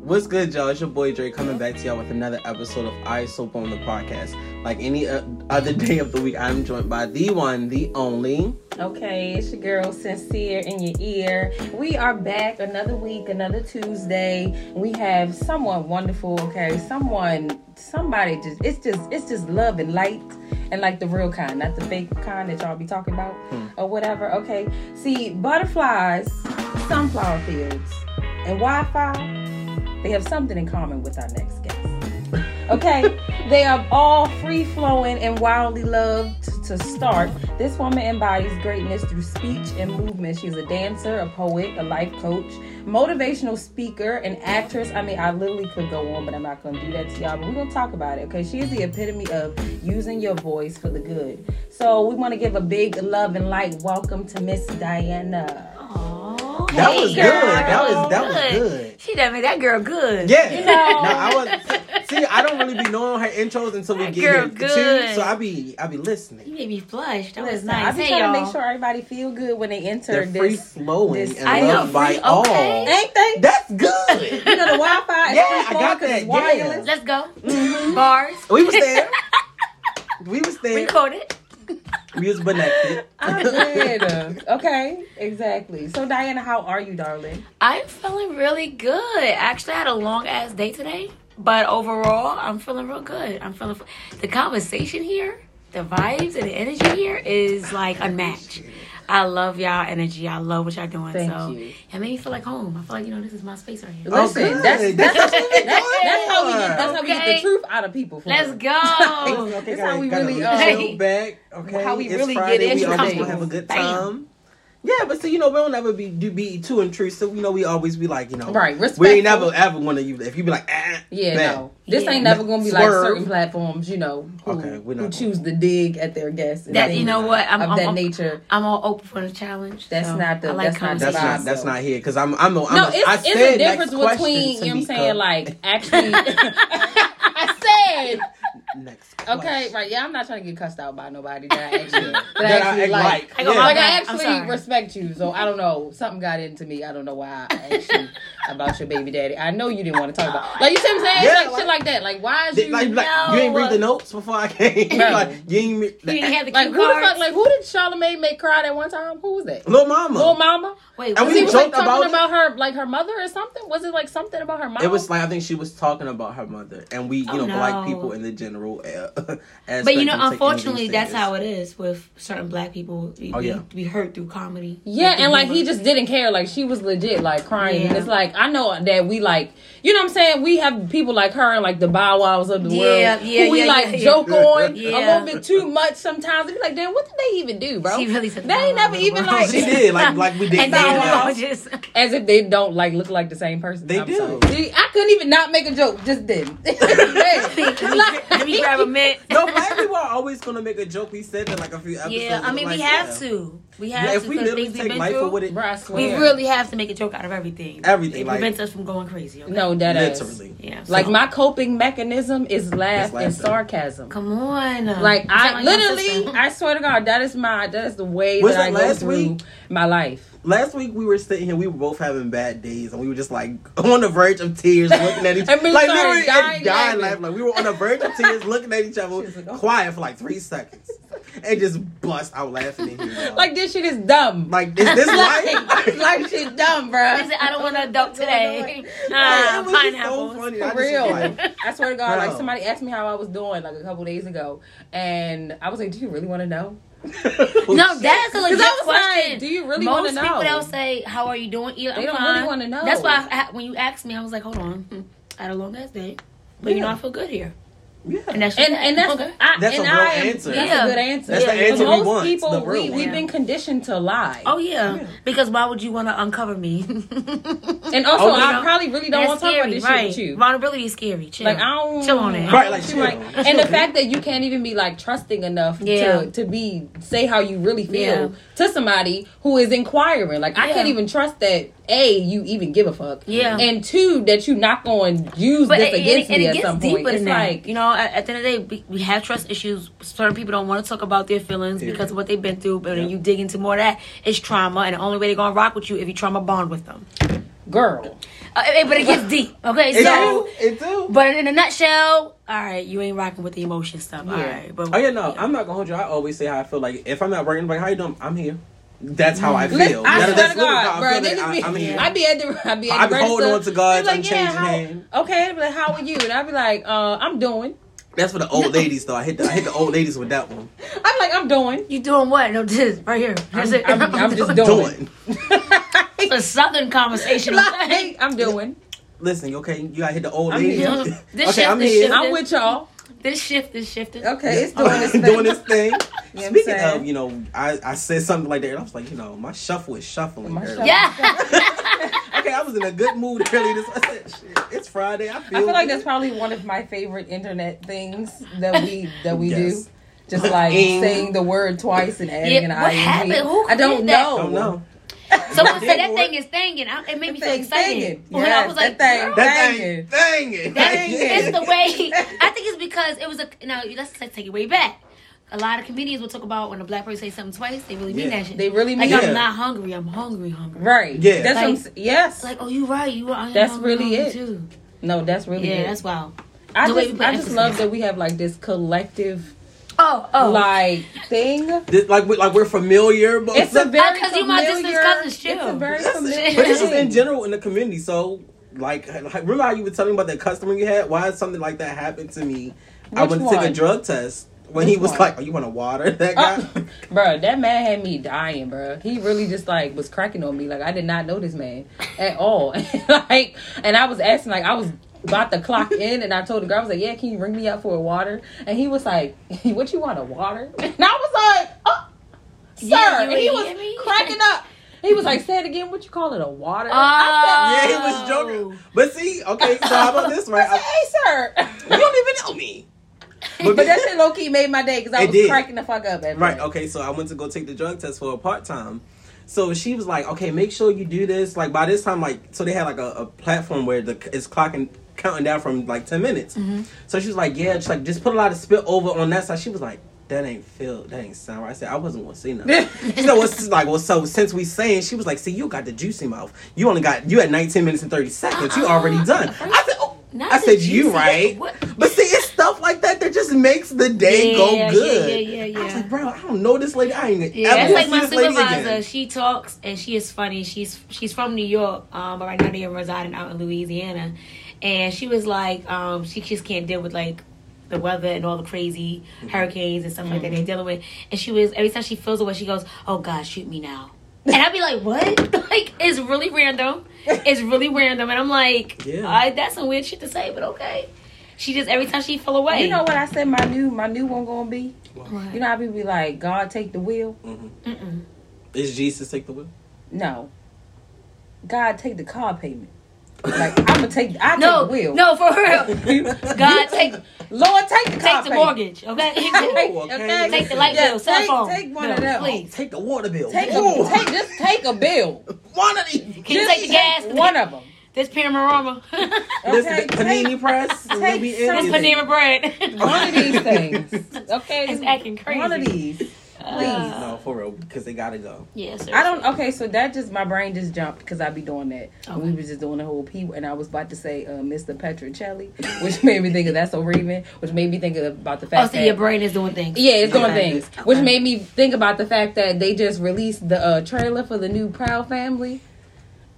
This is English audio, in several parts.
What's good, y'all? It's your boy Dre coming back to y'all with another episode of I Soap on the podcast. Like any uh, other day of the week, I'm joined by the one, the only. Okay, it's your girl Sincere in your ear. We are back another week, another Tuesday. We have someone wonderful, okay? Someone, somebody just it's just it's just love and light and like the real kind, not the fake kind that y'all be talking about or whatever. Okay. See, butterflies, sunflower fields, and Wi-Fi, they have something in common with our next guest. Okay, they are all free flowing and wildly loved to start. This woman embodies greatness through speech and movement. She's a dancer, a poet, a life coach, motivational speaker, an actress. I mean, I literally could go on, but I'm not going to do that to y'all. But we're going to talk about it, okay? She is the epitome of using your voice for the good. So we want to give a big love and light welcome to Miss Diana. Aww. That Hey, was good. That was that was good. She done made that girl good. Yeah. You know- No, I was. See, I don't really be knowing her intros until we That get girl here good. too. So I be I be listening. You listening. made me blush. That was Listen, I nice. be Hey, trying to y'all. make sure everybody feel good when they enter They're free this. flowing this- and I know, loved by free- all. okay. Ain't they? That's good. You know the Wi-Fi is Yeah, free I flowing got 'cause that, it's yeah. wireless. Let's go. Mm-hmm. Bars. we was there. We was there. Recorded. We was connected. I did. Okay, exactly. So Diana, how are you, darling? I'm feeling really good. Actually, I had a long ass day today, but overall, I'm feeling real good. I'm feeling the conversation here, the vibes, and the energy here is like unmatched. I love y'all energy. I love what y'all doing. Thank so you. it made me feel like home. I feel like you know this is my space right here. Oh, Listen, good. that's that's, That's what that's, how we get that's how we get the truth out of people. For Let's real. go. Okay, That's how we really, chill uh, back. Okay, how we it's really get it. We into always things. gonna have a good Bam. Time. Yeah, but see, you know, we don't ever be do be too intrusive. You know, we always be like, you know, Right, Respectful. We ain't never ever want to. You. If you be like, ah, Yeah, bad. no. This Yeah. ain't never gonna be like certain platforms, you know, who, Okay, we're not who choose to dig at their guests. and That you know what? I'm, of I'm, that I'm, nature. I'm all open for the challenge. That's so not the- I like that's not That's not that's not here because I'm I'm a, I'm No, a, it's, I it's said a next difference between, you know what I'm saying, like, actually. I said, next. okay, right, yeah, I'm not trying to get cussed out by nobody that I actually, that I That I actually like. like. I Yeah. Like, I actually respect you, so I don't know. Something got into me. I don't know why I actually about your baby daddy. I know you didn't want to talk about Like, you see what I'm saying? Yeah, like, like- shit like that. Like, why is Did- you. like, like, No. you ain't read the notes before I came. Right. like you ain't. You didn't have the like, cue who the fuck, like, who did Charlamagne make cry that one time? Who was that? Little mama. Little mama? Wait, And was we he was like talking about about, her, like her mother or something. Was it like something about her mom? It was like I think she was talking about her mother, and we, you Oh, know, black people in the general. Uh, But you know, unfortunately, that's how it is with certain black people. We, Oh, yeah. we, we hurt through comedy. Yeah, and like he just didn't care. Like she was legit, like crying. And Yeah. it's like I know that we like, you know what I'm saying. We have people like her and like the Bow Wows of the Yeah, world yeah, who we yeah, like yeah, yeah. joke on a little bit too much sometimes. And be like, damn, what did they even do, bro? She really said they ain't never Wow. even like She did like like we did. And Bow then Wow. we all just as if they don't like look like the same person. They I'm do. sorry. See, I couldn't even not make a joke. Just didn't. let me grab a mint. No, black people are always gonna make a joke. We said that like a few episodes. Yeah, I mean, like, we have yeah. to. We have Yeah, to. if we because literally take life through, for what it, Bro, I we really have to make a joke out of everything. Everything, It like- prevents us from going crazy. Okay? no, that ass. literally. Yeah. Like my coping mechanism is laugh and sarcasm. Come on. Like I literally. I swear to God, that is my that is the way Was that I go through week? my life. Last week we were sitting here, we were both having bad days, and we were just like on the verge of tears, looking at each other. like started literally dying dying laughing. laughing. Like we were on the verge of tears, looking at each other, like, oh. quiet for like three seconds, and just bust out laughing in here. y'all. Like this shit is dumb. like is this like, life? like shit dumb, bro. He said, I don't want to adult today. Like, it was just pineapple. so funny. For just real. like, I swear to God, like somebody asked me how I was doing like a couple days ago, and I was like, "Do you really want to know?" No, that's a legit I was question. like, do you really wanna people know? they'll say, "How are you doing?" Yeah, They I'm don't fine. really wanna know. That's why I, when you asked me, I was like, "Hold on. I had a long ass day, but you know I feel good here." Yeah. And that's And and that's okay. I, That's and a real I answer. That's Yeah. a good answer. That's the Yeah. answer But we most want. people, the real we, one. we've been conditioned to lie. Oh yeah. Yeah. because why would you want to uncover me? and also, Oh, I know, probably really don't want to talk about this right? shit with you. Vulnerability is scary. Chill. Like I don't Chill on it. Right, like, chill. like- and the fact that you can't even be like trusting enough Yeah. to to be say how you really feel Yeah. to somebody who is inquiring. Like I can't even trust that a you even give a fuck. Yeah. and two that you not going to use But this it, against it, it me at gets some deeper point. than It's that. like you know, at, at the end of the day, we, we have trust issues. Certain people don't want to talk about their feelings Yeah. because of what they've been through. But Yeah. when you dig into more of that, it's trauma, and the only way they're gonna rock with you if you trauma bond with them. girl. Uh, but it gets deep. Okay, It so do. It do. but in a nutshell, all right, you ain't rocking with the emotion stuff. All Yeah. right, but Oh yeah, no, I'm not gonna hold you. I always say how I feel. Like if I'm not work, I'm like, "How you doing?" I'm here. That's how I feel. Listen, I That- swear that's to literally God, I bro. feel that be, I, I'm here. I be at the, I be at I the be holding on to God's They be like, yeah, unchanging how, hand. Okay, they be like, how are you? And I be like, uh, I'm doing. That's for the old ladies, though. I hit the I hit the old ladies with that one. I'm like, I'm doing. you doing what? No, this right here. That's it. I'm, I'm just doing. Doing. It's a southern conversation. Like, I'm doing. Listen, okay, you gotta hit the old ladies. okay, I'm here. I'm with y'all. This shift is shifting. Okay, it's doing this thing. doing this thing. You know what I'm Speaking saying? of, you know, I, I said something like that, and I was like, you know, my shuffle is shuffling. My shuffle- Yeah. Okay, I was in a good mood early. This, I said, shit, it's Friday. I feel. I feel like that's probably one of my favorite internet things that we that we Yes. do. Just like saying the word twice and adding Yeah, an what ing. happened? Who I don't did that? know. I don't know. Someone said that thing is thinging. I- It made me That so excited. singing. When I was like, that thing. girl, That Dang thing, dang That, Dang it's the way. I think it's because it was a. Now let's, let's take it way back. A lot of comedians will talk about when a black person say something twice, they really mean Yeah. that shit. They really like mean Yeah. I'm not hungry. I'm hungry. Hungry. Right. Yeah. That's what I'm Like- yes. Like oh, you right. You are. I That's hungry, really hungry it. Too. no, that's really Yeah, it. that's wild. I the just I just love that we have like this collective Oh, oh. like thing. This, like, we, like we're familiar, but It's a very Oh, 'cause you my distant familiar- cousins, too. It's a very familiar. but this is in general in the community. So, like, like, remember how you were telling me about that customer you had? Why did something like that happen to me? I Which went to take a drug test when he was one? like, "Oh, you want to water that guy?" Uh, bro, that man had me dying, bro. He really just like was cracking on me. Like I did not know this man at all. like, and I was asking, like I was about to clock in, and I told the girl, I was like, "Yeah, can you ring me up for a water?" And he was like, "What you want a water?" And I was like, "Oh, sir," Yeah, and he was me? cracking up. He was like, "Say it again. What you call it? A water?" Oh. I yeah, he was joking. But see, okay, so how about this, said, right? I said, "Hey, sir." you don't even know me. But that shit low key made my day because I was did. cracking the fuck up. At Right. that. Okay. So I went to go take the drug test for a part time. So she was like, "Okay, make sure you do this." Like by this time, like so they had like a, a platform where the it's clocking counting down from like ten minutes. Mm-hmm. So she was like, "Yeah, just like just put a lot of spit over on that side." She was like, "That ain't feel, that ain't sound right." I said, "I wasn't gonna say nothing." she said, "What's like?" Well, so since we saying, she was like, "See, you got the juicy mouth. You only got you had nineteen minutes and thirty seconds. You already done." I said, "Oh." Not I said, "You right." What? But see, it's stuff like that that just makes the day Yeah, go good. yeah, good. yeah, yeah, I was yeah. like, bro, I don't know this lady. I ain't Yeah, ever that's like my this lady supervisor. again. She talks and she is funny. She's she's from New York, um, but right now they're residing out in Louisiana. And she was like, um, she just can't deal with like the weather and all the crazy Mm-hmm. hurricanes and stuff like that they're dealing with. And she was every time she feels away, she goes, "Oh God, shoot me now." And I'd be like, "What?" like it's really random. It's really random, and I'm like, Yeah. I, "That's some weird shit to say, but okay." She just every time she fell away. You know what I said? My new my new one gonna be. What? You know how people be like, God take the wheel? Mm-mm. Is Jesus take the wheel? No. God take the car payment. Like I'm gonna take I take the wheel. no, for real. God, take Lord take the car take the payment. mortgage, okay? Oh, okay. Take the light Yeah, bill, cell take- phone. take one bill, of them. please. Take the water bill. Take Ooh. a, take just take a bill. one of these. Can you take the gas? One of them. This panorama. This Okay, panini press. We'll take some- in this it. Bread. One of these things. Okay. It's acting crazy. One of these. Please. No, for real, because they gotta go. Yes, I don't. Okay, so that just my brain just jumped because I be doing that. And we Okay. was just doing the whole P, and I was about to say uh, Mr. Petrocelli, which made me think of that's so Raven, which made me think of, about the Oh, fact so that your brain is doing things. yeah, it's doing Okay. things, which made me think about the fact that they just released the uh, trailer for the new Proud Family.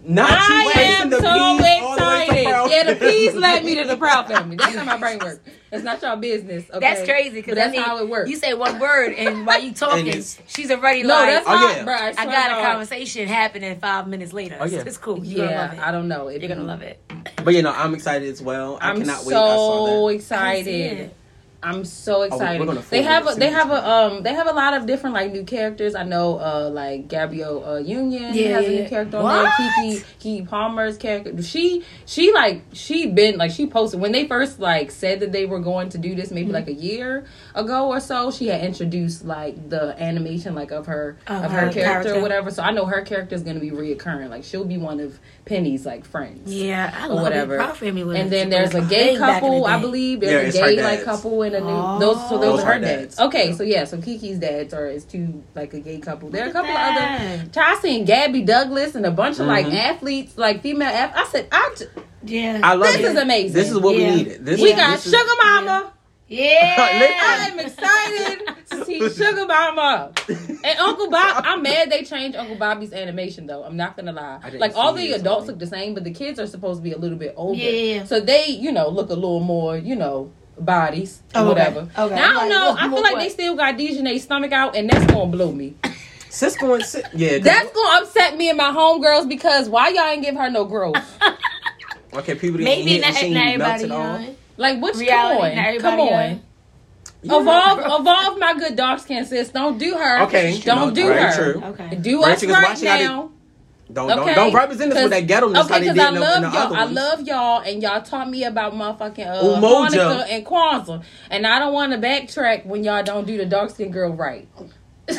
Not I am so peas the excited. Yeah, the Family. peas led me to the Proud Family. That's how my brain works. It's not your business. Okay? That's crazy because But that's how it works. You say one word, and while you talking, she's already no, like, that's Oh, not, yeah. bro. I, I got to a conversation happening five minutes later. Oh, yeah. It's cool. You're gonna love Yeah, it. I don't know. It You're gonna love it. But you know, I'm excited as well. I I'm cannot so wait. I saw that. excited. It. I'm so excited. Oh, they have a, they have a um they have a lot of different like new characters. I know uh like Gabrielle uh, Union Yeah, has a new character on What? there. Kiki Keke Palmer's character. She she like she been like she posted when they first like said that they were going to do this Mm-hmm. maybe like a year ago or so. She had introduced like the animation like of her Of of her her, character, character. or whatever. So I know her character is gonna be reoccurring. Like she'll be one of Penny's like friends Yeah, I or love whatever. Proud family was And then there's a gay big back in the couple, I believe. There's it's a gay like couple in a new Oh. those so those, Those are her dads. dads. Okay, Yeah. so yeah, so Keke's dads are is two like a gay couple. There are a couple at other that. Chelsea and Gabby Douglas and a bunch of like Mhm. athletes, like female. Ath- I said, I j- Yeah. I love this it. is amazing. This is what Yeah. we needed. This we is, got this is- Sugar Mama. Yeah. I am excited to see Sugar Mama and Uncle Bob. I'm mad they changed Uncle Bobby's animation though. I'm not gonna lie. Like all the adults sorry. look the same, but the kids are supposed to be a little bit older. Yeah, yeah, yeah. So they, you know, look a little more, you know, bodies or Oh, okay. whatever. Okay. Now I don't know. look I feel like what? they still got Dijonay's stomach out, and that's gonna blow me. Cisco and Cis- yeah. 'cause- That's gonna upset me and my homegirls because why y'all ain't give her no growth? okay. people Maybe ain't not, she not ain't everybody. Melted off. young. Like, which Reality, come on, come on. young. Evolve, evolve, my good dark skin sis. Don't do her. Okay, don't no, do very her. true. Okay. Do Right, us right why she now. Don't Okay. don't don't represent us with that ghetto Okay, because did I in the, in love the y'all. I love y'all, and y'all taught me about motherfucking uh, Umoja. Hanukkah and Kwanzaa, and I don't want to backtrack when y'all don't do the dark skin girl right.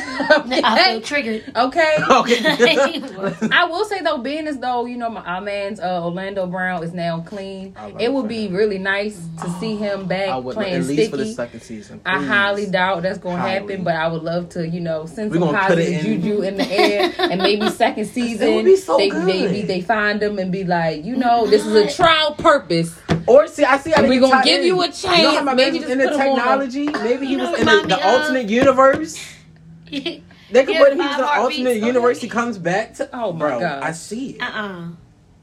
I feel triggered. okay. Okay. I will say though, being as though you know my our man's uh, Orlando Brown is now clean, it it would be him. really nice to see him back I would playing at least for the sticky. second season. I highly doubt that's gonna happen, but I would love to, you know, send We some gonna put it positive in- juju in the air, and maybe second season would be so they good. maybe they find them and be like, you know, this is a trial purpose. Or see, I see how And we can gonna give in. you a You know chance, how my maybe man was just in the put on technology. Maybe he You was in the, the me alternate universe. They could Yeah, put him in Five the Heartbeats, alternate universe. He comes back to. Oh my bro, God. I see it. Uh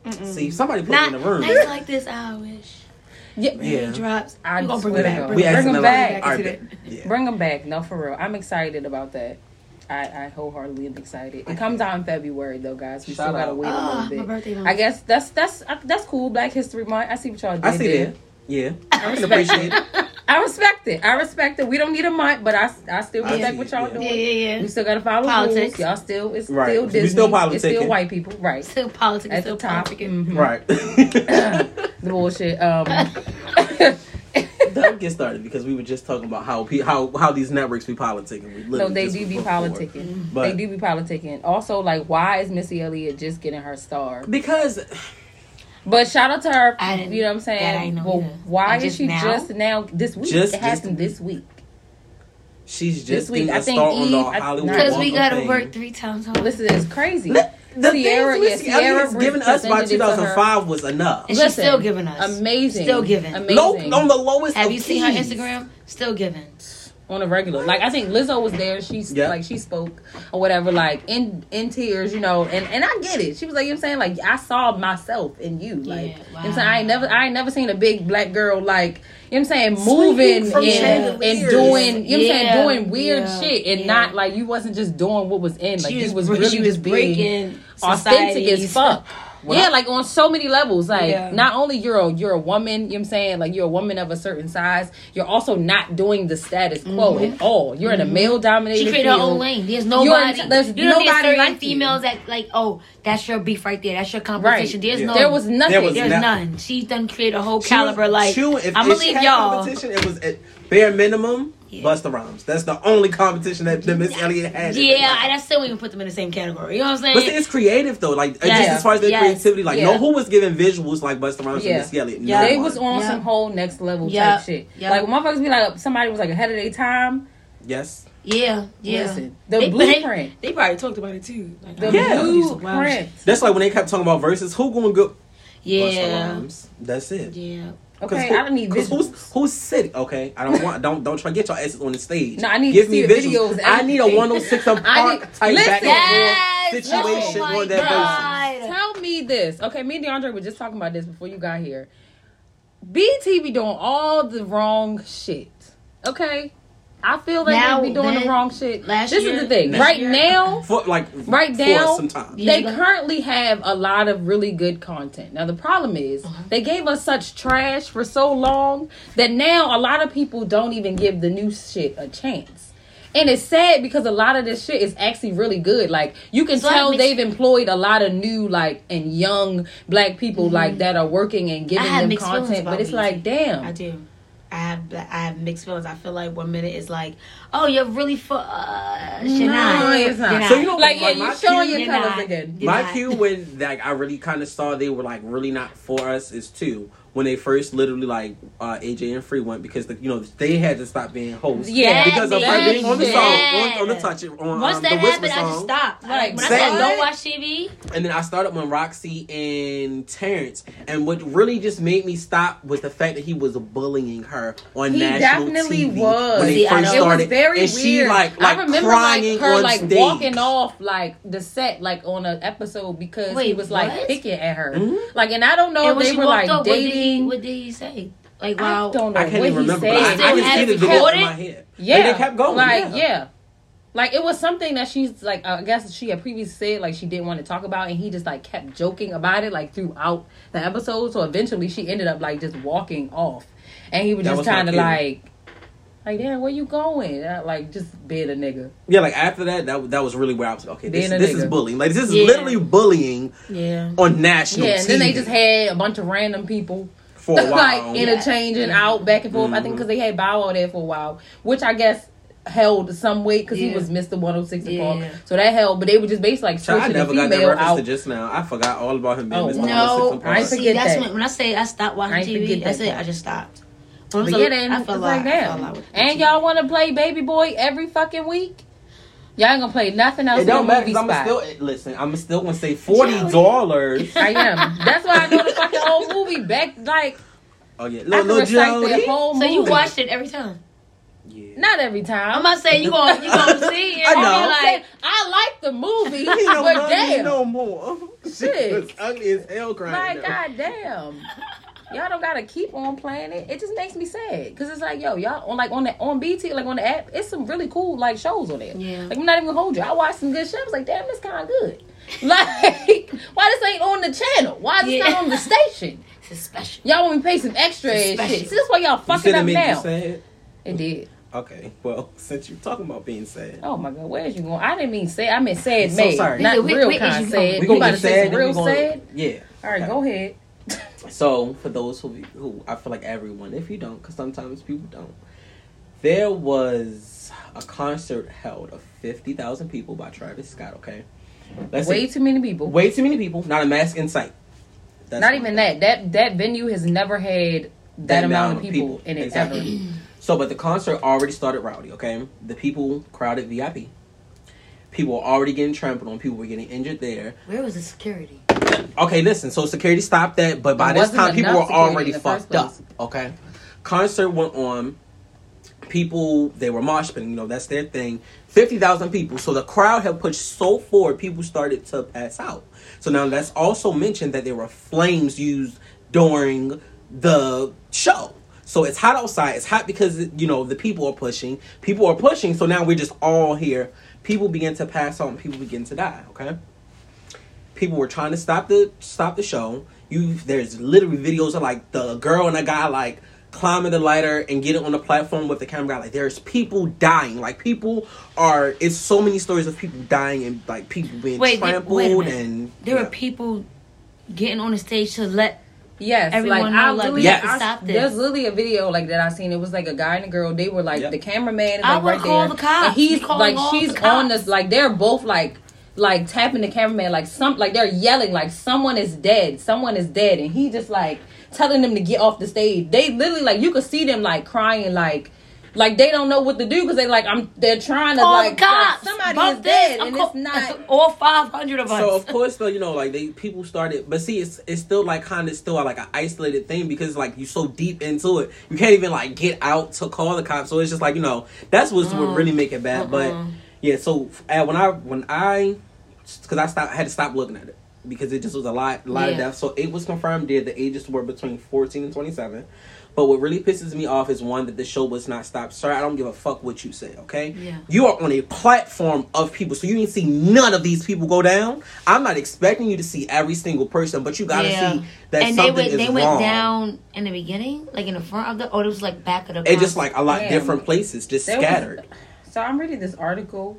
uh See, somebody put Not me in the room. nights like this. I wish. Yeah, Yeah. Drops. I we gonna bring swear it to back. God. Bring We it Bring him them back. like, Back all into right, yeah. bring them back. No, for real, I'm excited about that. I, I wholeheartedly am excited. It comes out in February though, guys. We Shout still gotta out. wait a Ah, little my bit. birthday. I guess that's that's that's cool. Black History Month. I see what y'all did. I see there. that. Yeah, I can appreciate it. I respect it. I respect it. We don't need a mic, but I, I still respect see what y'all yeah. doing. Yeah, yeah, yeah. We still gotta follow Politics. rules. Y'all still it's Right. still We Disney. still it's still white people. Right. Still politics. At Still the top. politicking. Mhm. Right. The bullshit. Um Don't get started because we were just talking about how pe- how how these networks be politicking. We No, they do be before. politicking. But- they do be politicking. Also, like, why is Missy Elliott just getting her star? Because But shout out to her. I didn't- you know what I'm saying? that I know well, either. why Like, is she now? just now this week? Just- it just happened this week. she's just This week, getting I a think start on the Eve- Hollywood Because Because we gotta Fame. work three times harder. Listen, it's crazy. The Ciara- thing yeah, is, Ciara Ciara's giving us by presented it to her. 2005 was enough. And Listen, she's still giving us. Amazing. Still giving. Amazing. Low, on the lowest. Have of you seen her. Instagram? Still giving. On a regular. Like I think Lizzo was there. She's Yeah. like she spoke or whatever, like in in tears, you know. And and I get it. She was like, you know what I'm saying, like I saw myself in you. Like Yeah, you know what I'm saying. I ain't never I ain't never seen a big black girl like you know what I'm saying, moving and, and doing you know what I'm saying, doing weird yeah, shit and yeah. not like you wasn't just doing what was in. Like she you was, was bre- really she was just being breaking authentic as fuck. When yeah, I- like on so many levels. Like Yeah. not only you're a you're a woman, you know what I'm saying, like you're a woman of a certain size, you're also not doing the status quo at all. You're in a male dominated Mm-hmm. She created her own lane. There's nobody. there's you know, nobody there's certain like you. females that like, oh, that's your beef right there. That's your competition. There's Yeah. no. There was nothing. There was There's no- none. She done create a whole She caliber. was- like, she if, I'm gonna leave y'all. competition, it was at bare minimum. Yeah. Busta Rhymes. That's the only competition that, that Miss Elliott had. Yeah, and I still wouldn't even put them in the same category. You know what I'm saying? But see, it's creative though. Like Yes. just as far as their Yes. creativity, like Yeah. no who was giving visuals like Busta Rhymes Yeah. and Miss Elliott. Yeah. No They one. was on Yeah. some whole next level Yeah. type shit. Yeah. Like when motherfuckers be like somebody was like ahead of their time. yes. yeah, yeah. Listen, the They- blueprint. They, they probably talked about it too. Like, The Yeah. know these some wild blueprint. That's like when they kept talking about verses. Who going to go? Busta Yeah, Rhymes. That's it. yeah. Okay, who- I don't need 'cause visuals. Who's, who's sitting? Okay, I don't want. Don't don't try to get your asses on the stage. No, I need Give to me see the visuals. videos, I need a 106 and I Park need- type back listen. and forth Yes, oh situation oh on that verses. Tell me this. Okay, me and DeAndre were just talking about this before you got here. BET be doing all the wrong shit. Okay? I feel like Now, they be doing then, the wrong shit. last this year- is the thing. Last right year- now, For like right for now, some. Yeah. they currently have a lot of really good content. Now the problem is Uh-huh. they gave us such trash for so long that now a lot of people don't even give the new shit a chance. And it's sad because a lot of this shit is actually really good. Like you can So tell they've employed a lot of new like and young black people like that are working and giving Mm-hmm. I have them content. But it's BET. like, damn. I do. I have I have mixed feelings. I feel like one minute is like, oh, you're really for uh, you're No, not. it's not. You're So you know, like yeah, like, you my showing cue- your You're colors again. You're My not. cue when like I really kind of saw they were like really not for us is two. When they first literally like uh, AJ and Free went because the, you know they had to stop being hosts. Yeah, because of her being on the did. song, on, on the touch it, on Once um, that the whisper happened, I just song. stopped. Like, Like when I said don't watch TV, And then I started when Rocsi and Terrence, and what really just made me stop was the fact that he was bullying her on He national definitely TV was. when they See, first know. It started. was very and she weird. like like I remember crying like her on like stage. walking off like the set like on an episode because he was like what? picking at her. Mhm. Like, and I don't know and if they were like up, what did, he, what did he say? Like, I wow, don't know I can't what even remember. he But I, said. I Still can see the it video in recorded? my head. Yeah, and they kept going. Like, yeah. yeah. Like it was something that she's like I guess she had previously said like she didn't want to talk about and he just like kept joking about it like throughout the episode. So eventually she ended up like just walking off. And he was That just was my kinda like like, damn, where you going? Uh, Like, just being a nigga. Yeah, like after that, that that was really where I was like, okay, this, this is bullying. Like this is Yeah. literally bullying yeah. on national Yeah, and then they just had a bunch of random people for a while. like interchanging out back and forth. I think because they had Bow Wow there for a while, which I guess held some weight because he was Mr. 106 and Park. Yeah. So that held, but they were just basically like Child, I switching the never got that female reference to out. just now. I forgot all about him being Oh, Mr. wow. 106 No, and I Park. ain't see, forget that's that. when when I say I stopped watching ain't TV. That's that it. I just stopped. When I was But a- yeah, then I it's like out. I fell damn. out with And TV. y'all want to play Baby Boy every fucking week? Y'all ain't gonna play nothing else It don't matter because I'm spot. still eh, listen. I'm still gonna say forty dollars. I am. That's why I know the fucking whole movie back. Like Oh yeah, I little, can little recite the Jody. whole So movie. you watched it every time. Yeah. Not every time. I'm not saying you gonna you gonna see it. I know. I'll be like, I like the movie, He but damn, no more. Shit. ugly as hell crying. like though. goddamn, y'all don't gotta keep on playing it. It just makes me sad because it's like, yo, y'all on like on the on BET, like on the app, it's some really cool like shows on there. Yeah. Like I'm not even gonna hold you. I watched some good shows. I was like, damn, this kind of good. Like, why this ain't on the channel? Why is this Yeah. not on the station? it's special. Y'all want me to pay some extra and shit. See, this is why y'all You fucking said it up made now. you sad. It did. Okay, well, since you're talking about being sad, Oh my god, where's you going? I didn't mean sad. I meant sad I'm so made, sorry. not Nigga, where- real where is kind you of going? sad. we You gonna about get to say sad. some real gonna- sad? Yeah. All right, Okay. go ahead. So for those who who I feel like everyone, if you don't, because sometimes people don't, there was a concert held of fifty thousand people by Travis Scott. Okay, let's Way see. too many people. way too many people, not a mask in sight. That's Not even that. That that venue has never had that, amount of people, in it exactly. ever. So, but the concert already started rowdy. Okay, the people crowded VIP. People were already getting trampled on. People were getting injured there. Where was the security? Okay, listen. So security stopped that, but by It this time, people were already in the first fucked up. Okay, concert went on. People they were mosh pitting. You know that's their thing. Fifty thousand people. So the crowd had pushed so forward, people started to pass out. So now let's also mention that there were flames used during the show. So it's hot outside. It's hot because you know the people are pushing. People are pushing. So now we're just all here. People begin to pass out and people begin to die. Okay people were trying to stop the stop the show. You there's literally videos of like the girl and a guy like climbing the ladder and getting on the platform with the camera guy. Like there's people dying. Like people are it's so many stories of people dying and like people being Wait, wait, trampled wait a minute. and There yeah. were people getting on the stage to let Yes, Everyone like know, I like, really, we have to I- stop this. There's literally a video like that I seen. It was like a guy and a girl. They were like Yep. the cameraman is I would right call there, the cops. and he's We like she's the on cops. this like they're both like like tapping the cameraman like some like they're yelling like someone is dead, someone is dead, and he just like telling them to get off the stage. They literally like you could see them like crying like. Like they don't know what to do because they like I'm. They're trying to all like, the cops. like, somebody Bump is dead I'm and call- it's not. all 500 of us. So of course, though, you know, like they people started, but see, it's it's still like kind of still like an isolated thing because like you're so deep into it, you can't even like get out to call the cops. So it's just like you know that's what's what mm-hmm. really make it bad. But Mm-mm. Yeah, so uh, when I when I because I stopped, I had to stop looking at it because it just was a lot, a lot of Yeah. deaths. So it was confirmed there the ages were between fourteen and twenty seven. But what really pisses me off is one that the show was not stopped. Sir, I don't give a fuck what you say, okay? Yeah. You are on a platform of people, so you didn't see none of these people go down. I'm not expecting you to see every single person, but you gotta Yeah. see that and they something went is they wrong. went down in the beginning, like in the front of the, or it was like back of the. It just like a lot Damn. different places, just There was- scattered. So I'm reading this article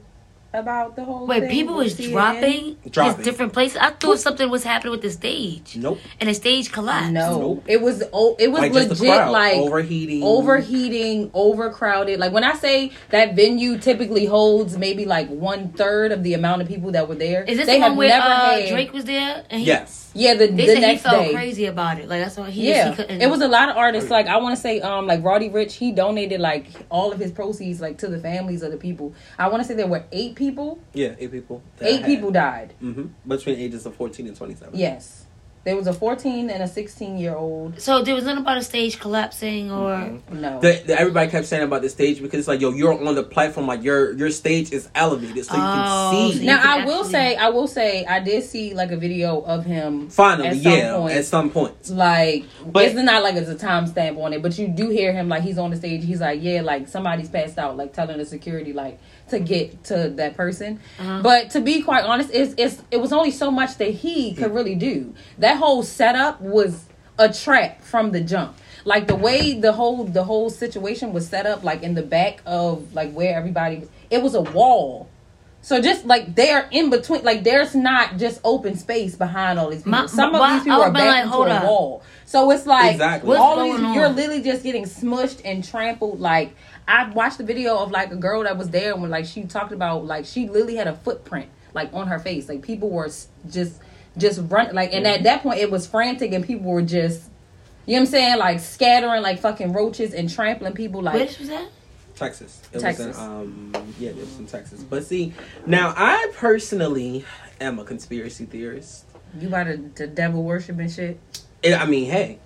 about the whole. Wait, thing people with was CNN. dropping, Dropping. his different places. I thought something was happening with the stage, Nope. and the stage collapsed. No, Nope. it was oh, it was Like legit like overheating. overheating, overcrowded. Like when I say that venue typically holds maybe like one third of the amount of people that were there. Is this they the one where never uh, had Drake was there? And he, Yes. Yeah, the, They the said he felt day. crazy about it. Like that's why he, Yeah, he couldn't. it was a lot of artists. Like I want to say, um, like Roddy Ricch, he donated like all of his proceeds like to the families of the people. I want to say there were eight people. Yeah, eight people. Eight had- people died. Mhm. Between ages of 14 and 27. Yes, there was a fourteen and a sixteen year old. So there was nothing about a stage collapsing or Mm-hmm. No, The, the, everybody kept saying about the stage because it's like, yo, you're on the platform, like your your stage is elevated, so you Oh, can so see. you now can I will say, I will say, I did see like a video of him. Finally, at some yeah, point. at some point. Like, But- it's not like it's a timestamp on it, but you do hear him like he's on the stage. He's like, yeah, like somebody's passed out, like telling the security like to get to that person. Uh-huh. But to be quite honest, it's, it's it was only so much that he could really do. That whole setup was a trap from the jump. Like the way the whole the whole situation was set up, like in the back of like where everybody was, it was a wall. So just like they're in between, like there's not just open space behind all these people. My- Some my- of these people are back like, into a up. wall. So it's like Exactly. All these, on? you're literally just getting smushed and trampled. Like I watched the video of like a girl that was there when like she talked about like she literally had a footprint like on her face. Like people were just just run like and at that point it was frantic and people were just you know what I'm saying like scattering like fucking roaches and trampling people like where this was that? Texas. It Texas. was in, um, yeah, it was in Texas. But see, now I personally am a conspiracy theorist. you about to, the devil worship and shit. And, I mean, hey,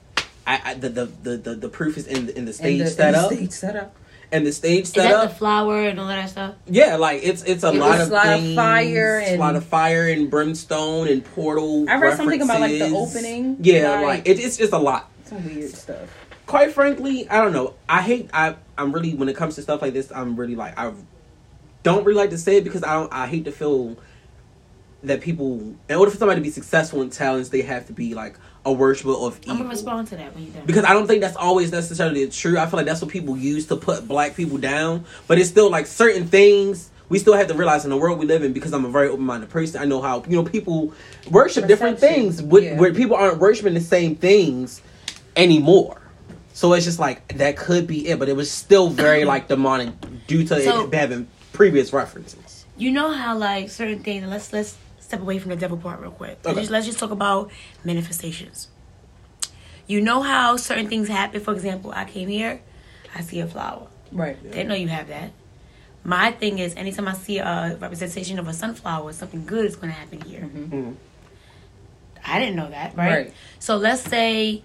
I, I the, the the the the proof is in the in the And stage the, setup and the stage setup. and the stage Is that setup. the flower and all that stuff? Yeah, like it's it's a It lot was of a lot of things, fire a lot of fire and brimstone and portal. I read something about, like, the opening, Yeah, like- like it, it's just a lot. Some weird stuff. Quite frankly, I don't know. I hate. I I'm really when it comes to stuff like this. I'm really like I don't really like to say it because I don't. I hate to feel that people in order for somebody to be successful in talents, they have to be like a worshiper of evil. I'm gonna respond to that when you done. Because I don't think that's always necessarily true. I feel like that's what people use to put black people down. But it's still like certain things we still have to realize in the world we live in because I'm a very open minded person. I know how you know people worship different things with, Yeah. where people aren't worshiping the same things anymore. So it's just like that could be it, but it was still very like demonic due to So- it having previous references. you know how like certain things. Let's let's step away from the devil part real quick. Let's, Okay. just, let's just talk about manifestations. You know how certain things happen. For example, I came here, I see a flower. Right. Didn't know you have that. My thing is, anytime I see a representation of a sunflower, something good is going to happen here. Mhm. I didn't know that, right? Right. So let's say,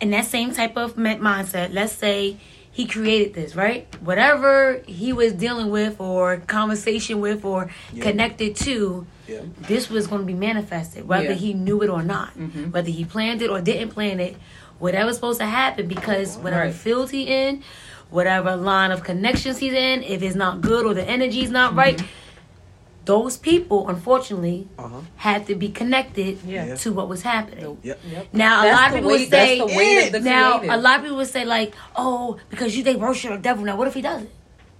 in that same type of mindset, let's say he created this, right? Whatever he was dealing with, or conversation with, or Yeah. connected to, Yeah. this was going to be manifested, whether Yeah. he knew it or not, Mhm. whether he planned it or didn't plan it, whatever's supposed to happen, because whatever Right. field he in, whatever line of connections he's in, if it's not good or the energy's not right, those people, unfortunately, Uh huh. had to be connected Yeah. to what was happening. Yep. Yep. Now, a lot of people way- would say, the weight the now creative. a lot of people would say like, oh, because you they worship the devil. Now, what if he doesn't?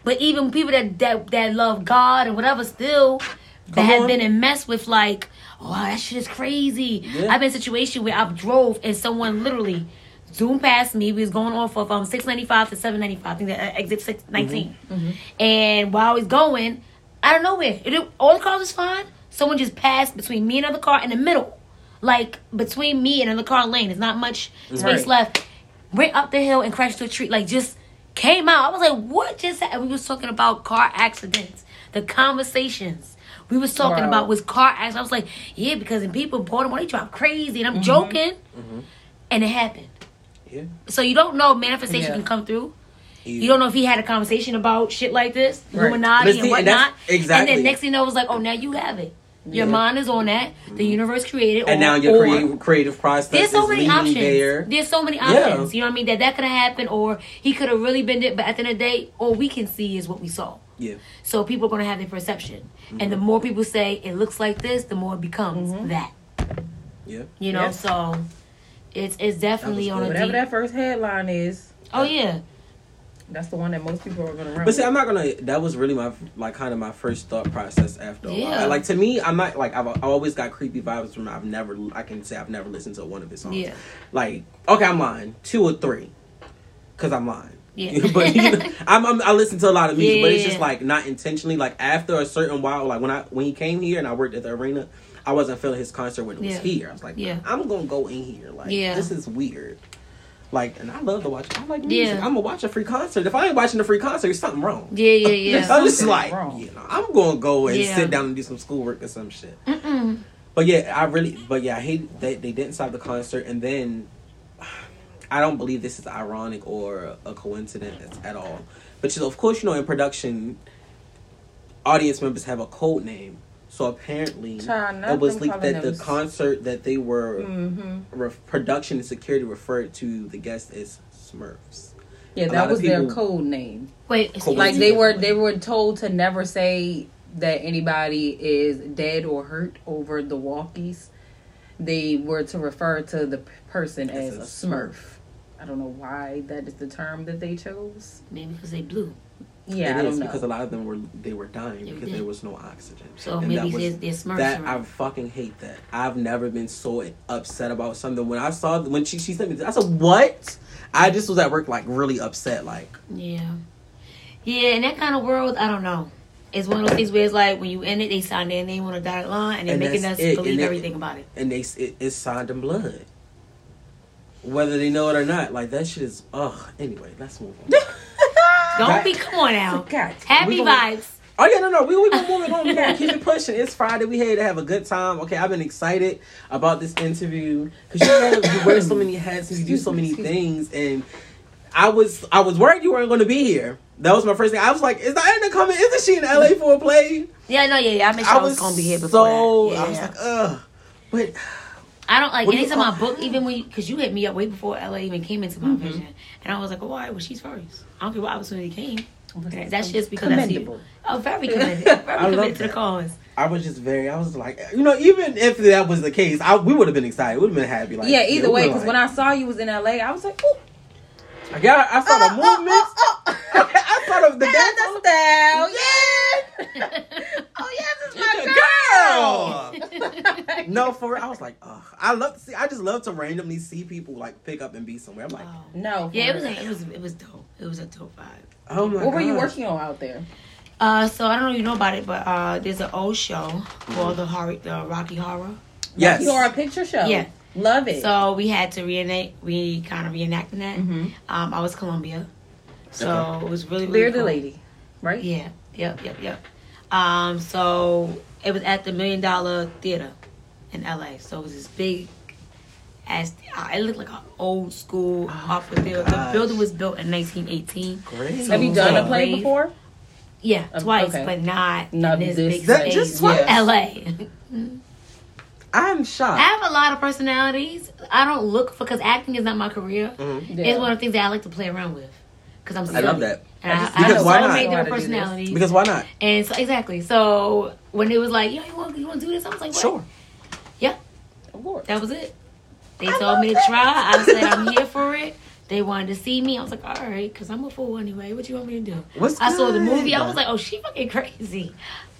But even people that that, that love God and whatever still that have been in mess with like, oh, that shit is crazy. Yeah. I've been in a situation where I drove and someone literally zoomed past me. We was going off of um six ninety five to seven ninety five. I think that uh, exit six nineteen. Mm-hmm. And while I was going, out of nowhere, it, all the cars was fine. Someone just passed between me and another car in the middle, like between me and another car lane. There's not much space Right. left. Went up the hill and crashed to a tree. Like just came out. I was like, what just happened? We was talking about car accidents, the conversations. We was talking Wow. about was car accidents. I was like, yeah, because in people Baltimore they drive crazy, and Mm-hmm. I'm joking, and it happened. Yeah. So you don't know manifestation Yeah. can come through. You don't know if he had a conversation about shit like this, Right. Illuminati see, and and whatnot. that's- exactly. And then next thing you know, it was like, oh, now you have it. Your Yeah. mind is on that. The universe created. And or- now your creative creative process There's so many options. there. There's so many Yeah. options. You know what I mean? That that could have happened, or he could have really been it. But at the end of the day, all we can see is what we saw. Yeah. So people are gonna have their perception, and Mm-hmm. the more people say it looks like this, the more it becomes Mm-hmm. that. Yeah. You know, Yeah. so it's it's definitely on a Whatever deep. that first headline is, oh yeah, that's the one that most people are gonna run. But see, with. I'm not gonna. That was really my like kind of my first thought process after. A Yeah. while. Like to me, I'm not like I've, I've always got creepy vibes from. I've never. I can say I've never listened to one of his songs. Yeah. Like okay, I'm lying. Two or three, because I'm lying. Yeah. but you know, I'm, I'm I listen to a lot of music, but it's just like not intentionally. Like after a certain while, like when I when he came here and I worked at the arena, I wasn't feeling his concert when it was here. I was like, Yeah. I'm gonna go in here. Like, Yeah. this is weird. Like, and I love to watch. I like music. Yeah. I'm gonna watch a free concert. If I ain't watching a free concert, there's something wrong. Yeah, yeah, yeah. I'm just Something's like, wrong. you know, I'm gonna go and Yeah. sit down and do some schoolwork or some shit. Mm-mm. But yeah, I really, but yeah, I hate that they didn't stop the concert, and then I don't believe this is ironic or a coincidence at all. But you know, of course, you know, in production, audience members have a code name. So apparently, Child, it was nothing leaked that the concert that they were Mm-hmm. re- production and security referred to the guests as Smurfs. Yeah, A that of was their code name. Wait, Cool. Like they were they were told to never say that anybody is dead or hurt over the walkies. They were to refer to the person as As a a smurf. I don't know why that is the term that they chose. maybe because they blew. Yeah, I it don't know. because a lot of them were they were dying They because did. there was no oxygen. So And maybe that was- they're, they're That I fucking hate that. I've never been so upset about something. When I saw when she she sent me, I said, "What?" I just was at work like really upset. Like Yeah. Yeah, in that kind of world, I don't know. It's one of those things where it's like when you end it, they sign their name on a dotted line and they're And making us it. believe And it- everything about it. and they it, it's signed in blood, whether they know it or not. Like that shit is. Ugh. Anyway, let's move on. Don't That- be, come on now. God. Happy gonna- vibes. Oh yeah, no, no, we we gonna move it on. We gonna keep it pushing. It's Friday. We here to have a good time. Okay, I've been excited about this interview because you know you wear so many hats and you do so many things, and I was I was worried you weren't going to be here. That was my first thing. I was like, "Is Diana coming? Isn't she in LA for a play?" Yeah, no, yeah, yeah. I made sure I, was, gonna be here before so. Yeah, I was like, "Ugh," but I don't like What do you- anytime I book, even when because you, hit me up way before LA even came into my mm-hmm. vision, and I was like, oh, why? Well, she's first. I don't care what opportunity came. That's just because that's you. Commendable. Oh, very committed. Very I love committed to the cause. I was just very. I was like, you know, even if that was the case, I we would have been excited. We Would have been happy. Like, yeah, either we way, because like- when I saw you was in LA, I was like, ooh, I got, I saw the movements. I saw the, the dance. that's the style, yeah. oh yes, it's my girl. Girl. No, for real. I was like, ugh. I love to see. I just love to randomly see people like pick up and be somewhere. I'm like, Oh. No, Yeah, it was real. it was it was dope. It was a dope vibe. oh my god. What were you working on out there? Uh, so I don't know if you know about it, but uh, there's an old show called the horror, the Rocky Horror. Yes. You are a picture show. Yeah. Love it. So we had to reenact, we kind of reenacting that. Mhm. Um, I was Columbia, so Okay. it was really really Bearded cool. lady, right? Yeah, yep, yep, yep. Um, so it was at the Million Dollar Theater in LA. So it was this big as uh, it looked like an old school opera theater. The building was built in 1918. Great. Have you done a play before? Yeah, Um, twice, okay. but not, Not in this, this- big That- space. just twice? LA. I'm shocked. I have a lot of personalities. I don't look for because acting is not my career. Mhm. It's one of the things that I like to play around with because I'm. I love that. And I, I just- I have Because why so not? many I know how different to do this. personalities. Because why not? And so exactly. So when it was like, yo, you want you want to do this? I was like, what? Sure. Of course. That was it. They I told love me to that. try. I said I'm here for it. They wanted to see me. I was like, all right, because I'm a fool anyway. What you want me to do? What's I saw the movie. I was like, oh, she fucking crazy.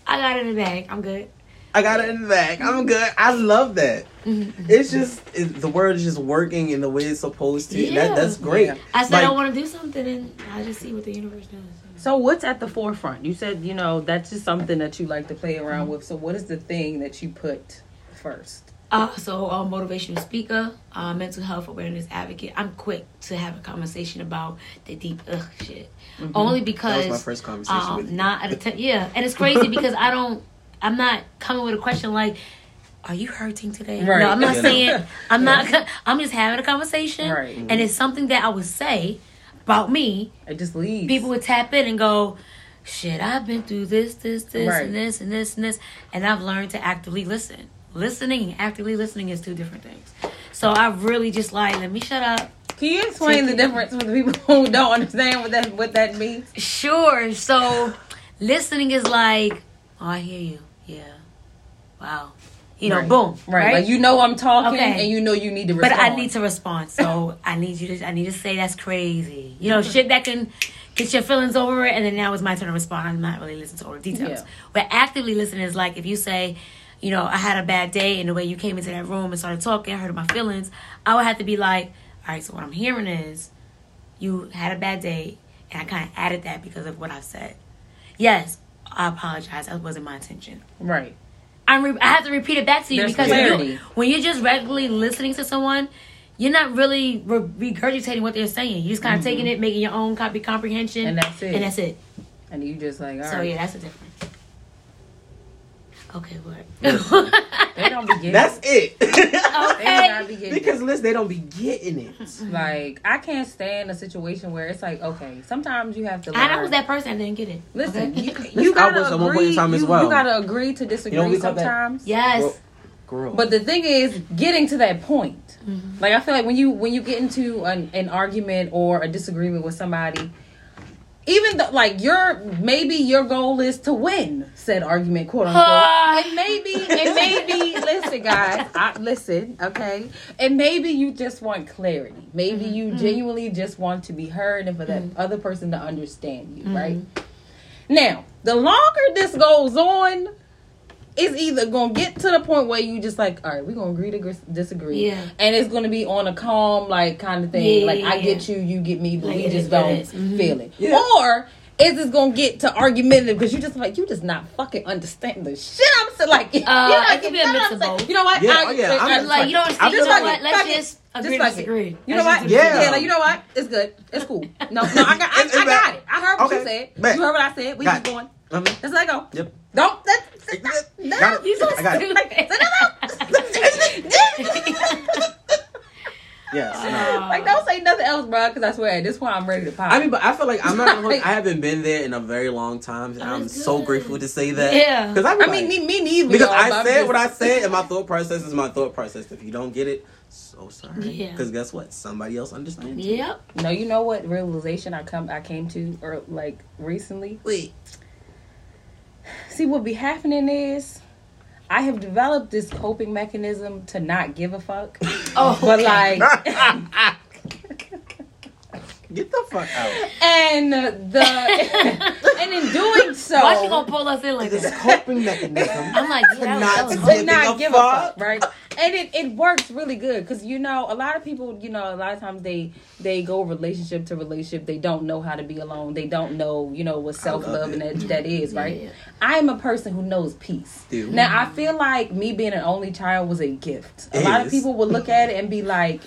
I got it in the bag. I'm good. I got it in the back. I'm good. I love that. It's just it, the word is just working in the way it's supposed to. Yeah. That, that's great. Yeah. I said I Like- want to do something, and I just see what the universe does. So what's at the forefront? You said you know that's just something that you like to play around with. So what is the thing that you put first? Uh, so a motivational speaker, uh, mental health awareness advocate. I'm quick to have a conversation about the deep ugh shit. Only That because was my first conversation um, with you. not at a time. Yeah, and it's crazy because I don't. I'm not coming with a question like, "Are you hurting today?" Right. No, I'm not Yeah. saying. I'm not. I'm just having a conversation, Right. and it's something that I would say about me. It just leads. People would tap in and go, "Shit, I've been through this, this, this, Right. and this, and this, and this," and I've learned to actively listen. Listening actively listening is two different things. So I really just like, let me shut up. Can you explain the difference for the people who don't understand what that what that means? Sure. So listening is like, oh, I hear you. Yeah. Wow. You know, Right. boom. Right. Right. Like you know I'm talking Okay. and you know you need to respond. but. I need to respond. So I need you to. I need to say that's crazy. You know, shit that can get your feelings over it, and then now it's my turn to respond. I'm not really listening to all the details. Yeah. But actively listening is like if you say. You know, I had a bad day, and the way you came into that room and started talking, I hurt my feelings. I would have to be like, all right, so what I'm hearing is you had a bad day, and I kind of added that because of what I said. Yes, I apologize. That wasn't my intention. Right. I'm re- I have to repeat it back to you There's because when, you, when you're just regularly listening to someone, you're not really re- regurgitating what they're saying. You're just kind of taking it, making your own copy comprehension, Mm-hmm. And that's it. And that's it. And you just like, all right. So yeah, that's the difference. Okay, what? They don't be getting That's it. They not okay. be getting because listen, they don't be getting it. Like I can't stand a situation where it's like, okay, sometimes you have to. Learn. And I was that person that didn't get it. Listen, Okay? you, you I gotta was agree. one time as you, well. you gotta agree to disagree You know what that? sometimes. yes. Girl, girl. But the thing is, getting to that point. Mm-hmm. Like I feel like when you when you get into an, an argument or a disagreement with somebody, even though like your maybe your goal is to win said argument, quote unquote, Ah. and maybe and maybe listen, guys, I, listen, okay, and maybe you just want clarity. Maybe Mm-hmm. you genuinely just want to be heard and for that other person to understand Mm-hmm. you, right? Now, the longer this goes on, it's either gonna get to the point where you just like, all right, we're gonna agree to disagree, Yeah. and it's gonna be on a calm like kind of thing. Yeah, like yeah, I yeah. get you, you get me, but Like, we just don't it is. Mhm. feel it. Yeah. Or is this gonna get to argumentative because you just like you just not fucking understand the shit I'm saying? Like, you know, Uh, it like, could be you a know mix what I'm of saying? both. You know what? Yeah, I- oh, yeah, I- I'm- I- Like you don't. I You know like what? Let's Fuck it. just agree Just to fuck it. disagree. You know what? Yeah. Yeah, like you know what? It's good. It's cool. No, no, I got, I, I it's got it. I heard what you said. bet. You heard what I said. We Got just it. going. Let's let go. Yep. Don't. That's, no. Got it. You so I got it. Yes. no. like, don't say nothing else, bro. Because I swear, at this point, I'm ready to pop. I mean, but I feel like I'm not. Gonna, hold- I haven't been there in a very long time, and oh, I'm That's so grateful to say that. Yeah. Because I, I mean, me, me neither. because y'all, I said just- what I said, and my thought process is my thought process. If you don't get it, so sorry. Yeah. Because guess what? Somebody else understands. Yep. No, you know what realization I come I came to or like recently. Wait. See, what be happening is. I have developed this coping mechanism to not give a fuck. Oh, But okay. like Get the fuck out. and the and in doing so why she gonna pull us in like This this? coping mechanism. I'm like, To yeah, not that was to give- not a give fuck. a fuck, right? And it, it works really good because you know a lot of people, you know, a lot of times they they go relationship to relationship. They don't know how to be alone. They don't know, you know, what self love and that that is, Yeah, right? yeah. I am a person who knows peace. Dude. Now I feel like me being an only child was a gift. A It lot of people would look at it and be like.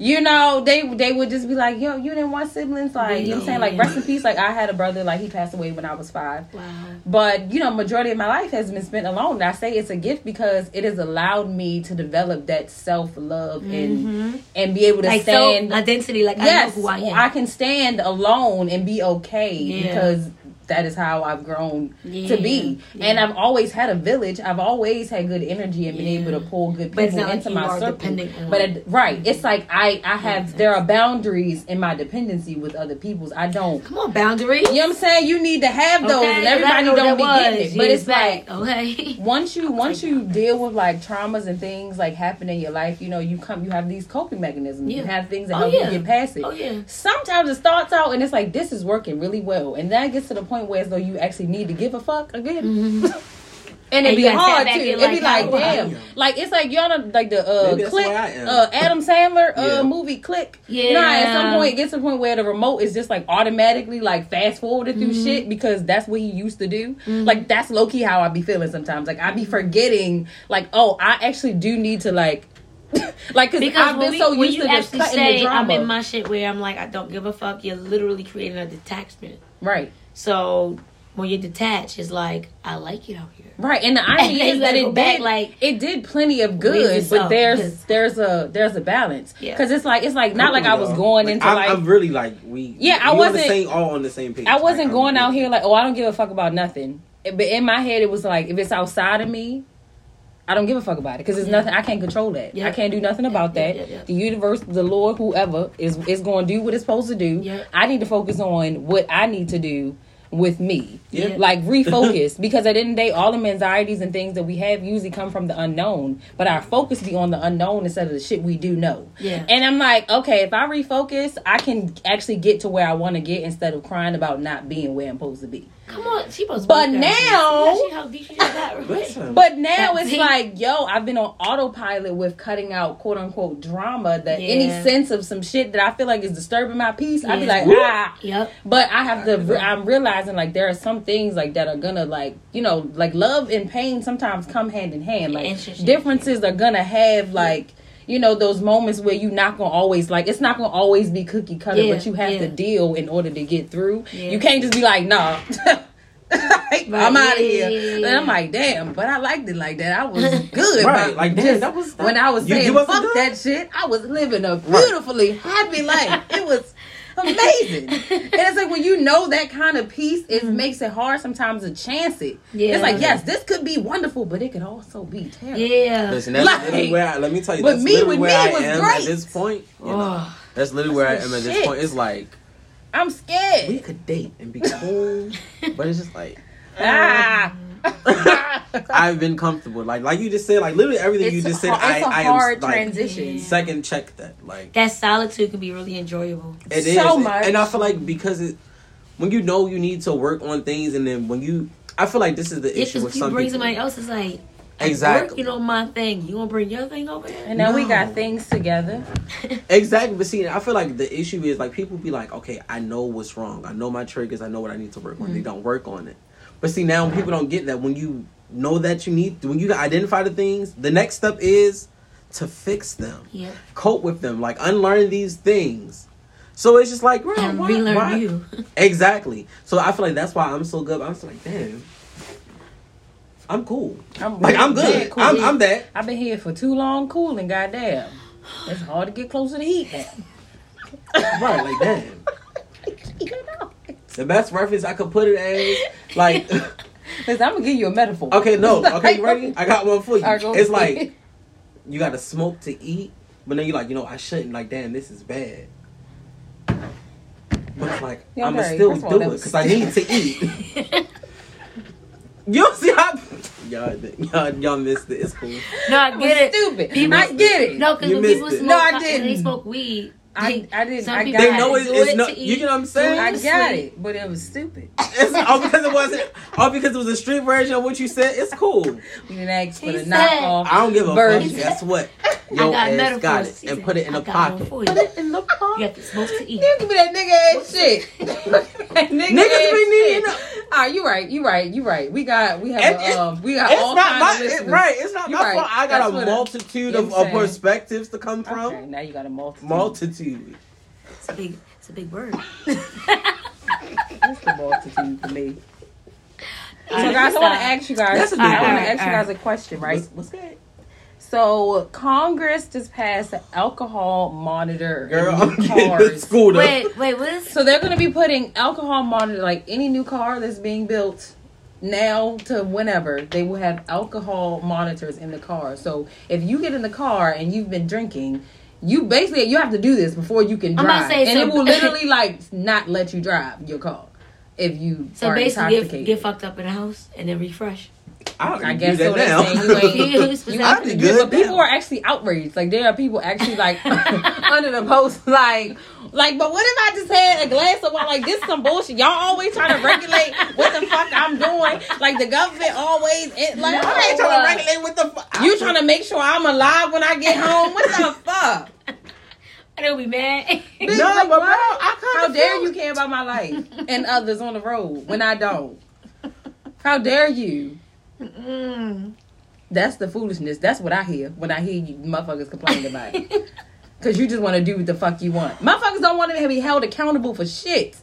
You know, they they would just be like, "Yo, you didn't want siblings." Like, you know what I'm saying? Like, rest in peace. Like, I had a brother, like, he passed away when I was five. Wow. But you know, majority of my life has been spent alone. And I say it's a gift because it has allowed me to develop that self love and and be able to Mm-hmm. Like stand. identity. Like yes, I know who I am. can stand alone and be okay Yeah. because that is how I've grown to be. yeah. And I've always had a village. I've always had good energy and been Yeah. able to pull good But it's people like into you my circle. But it, right, it's like I I have there are boundaries in my dependency with other people's. I don't. Come on, boundaries. You know what I'm saying? You need to have those, and everybody don't be getting it. But it's like okay. once you once you deal with like traumas and things like happen in your life, you know, you come you have these coping mechanisms. You have things that Oh, help yeah. you get past it. Oh yeah. Sometimes it starts out and it's like this is working really well, and then it gets to the point where as though you actually need to give a fuck again. And And it'd be hard too. and It'd be like, like, oh, damn, like it's like you're on a, like the uh click, where I am. uh Adam Sandler uh Yeah. movie Click. You know, at some point it gets to the point where the remote is just like automatically like fast forwarded through Mm-hmm. shit because that's what he used to do. Like that's low key how I be feeling sometimes. Like I be forgetting, like oh, I actually do need to like, like cause Because I've been we, so when used you to just actually cutting the say I'm in my shit where I'm like I don't give a fuck, you're literally creating a detachment. right, So when you're detached, it's like I like it out here. right. And the irony is that it go back, did like, it did plenty of good, but there's there's a there's a balance Yeah. because it's like it's like not like I was going Like, into I'm, like I'm really like we. Yeah, I we on the wasn't- same, all on the same page. I wasn't Like, going I'm out here like, oh, I don't give a fuck about nothing. But in my head, it was like, if it's outside of me, I don't give a fuck about it because it's Yeah. nothing I can't control that. Yeah. I can't do nothing about Yeah, that. yeah, yeah. The universe, the Lord, whoever is is going to do what it's supposed to do. Yeah. I need to focus on what I need to do with me. Yeah. Like refocus because at the end of the day, all the anxieties and things that we have usually come from the unknown. But our focus be on the unknown instead of the shit we do know. Yeah. And I'm like, okay, if I refocus, I can actually get to where I want to get instead of crying about not being where I'm supposed to be. Come on, she was. But now- yeah, she how deep she just got. But now it's deep. like, yo, I've been on autopilot with cutting out quote unquote drama that any sense of some shit that I feel like is disturbing my peace. I'd be like, ah. Yep. But I have to. I'm realizing like there are some things like that are gonna like you know like love and pain sometimes come hand in hand. Like Interesting. differences are gonna have like you know those moments where you're not gonna always like it's not gonna always be cookie cutter, Yeah, but you have yeah. to deal in order to get through. Yeah. You can't just be like nah. Like, I'm out of here. yeah, yeah, And I'm like, damn, but I liked it like that. I was good. Right, but like, damn, just that was- when I was you- you saying wasn't fuck good? that shit, I was living a beautifully happy life. It was amazing. and it's like when you know that kind of peace, it makes it hard sometimes to chance it. Yeah. It's like, yes, this could be wonderful, but it could also be terrible. Yeah. Listen, that's Like- literally where I, let me tell you. But That's me literally with where me I was am great. at this point. You know, Oh. that's literally where I am at this point. It's like I'm scared. we could date and be cool, but it's just like ah. I've been comfortable. Like like you just said, like literally everything you just said. hard- I it's a I hard am like transition. second check that like That solitude can be really enjoyable. it is, So much. and I feel like because it when you know you need to work on things, and then when you I feel like this is the Yeah, issue with because you some bring people. somebody else, it's like Exactly. working on my thing. You gonna bring your thing over here? And now we got things together. Exactly, but see, I feel like the issue is like people be like, okay, I know what's wrong, I know my triggers, I know what I need to work on. They mm-hmm. don't work on it, but see now people don't get that when you know that you need when you identify the things, the next step is to fix them, Yeah. cope with them, like unlearn these things. So it's just like, bro, And why- relearn why- you. Exactly. So I feel like that's why I'm so good. I'm just like, damn, I'm cool. I'm Like I'm really good. cool. I'm, I'm that. I've been here for too long cooling, goddamn. It's hard to get closer to heat now. Right, like damn. The best reference I could put it as, like, Listen, I'm gonna give you a metaphor. okay, no, okay, you ready? I got one for you. Alright, go It's like you got to smoke to eat, but then you're like, you know, I shouldn't. Like, damn, this is bad. But it's like Yeah, I'ma still first of all, do it because I need to eat. you don't see how y'all, y'all, y'all missed it. It's cool. No, I get it. stupid. People- I get it. No, because You when missed people it. smoke, No, I didn't. They smoke weed, I- I didn't- Some I people got They know it. it's, do it's it not. to You eat know what I'm saying? I got it, but it was stupid. It's all because it wasn't. All because it was a street version of what you said. It's cool. You didn't ask for the said- knockoff. I don't give a Version. fuck. Guess what? I got ass metaphors. got it He and put it in I the pocket. Put it in the pocket. You pocket. have to smoke to eat. Give me that nigga ass shit. Nigga Niggas ass be needing. Ah, you right, you right, you right. We got, we have, It- a, um, we got all kinds my of it, listeners. right. It's not You my right. fault. I got That's a multitude you of, of perspectives to come from. Okay, now you got a multitude. Multitude. It's a big, it's a big word. That's the multitude for me. So Alright, guys, I want to ask you guys. That's a I good want one. to ask you guys a question, right? What's, what's that? So Congress just passed the alcohol monitor in Girl, new I'm cars. Wait, wait, what is? So they're going to be putting alcohol monitor like any new car that's being built now to whenever they will have alcohol monitors in the car. So if you get in the car and you've been drinking, you basically you have to do this before you can drive, and so- it will literally like not let you drive your car if you So basically, get, get fucked up in the house and then refresh. I, don't I guess so. that They now. saying you ain't- You was You. I'd Yeah, good but people now. are actually outraged. Like there are people actually like under the post, like, like. But what if I just had a glass of wine? Like this, is some bullshit. Y'all always trying to regulate what the fuck I'm doing. Like the government always, it, like, No. I ain't trying to regulate what the fuck. you trying to make sure I'm alive when I get home? What the fuck? I don't be mad. Bitch, No, like, but what? bro, I kinda How dare feel- you care about my life and others on the road when I don't? How dare you? Mm. That's the foolishness. That's what I hear when I hear you motherfuckers complaining about it. Cause you just want to do what the fuck you want. Motherfuckers don't want to be held accountable for shit.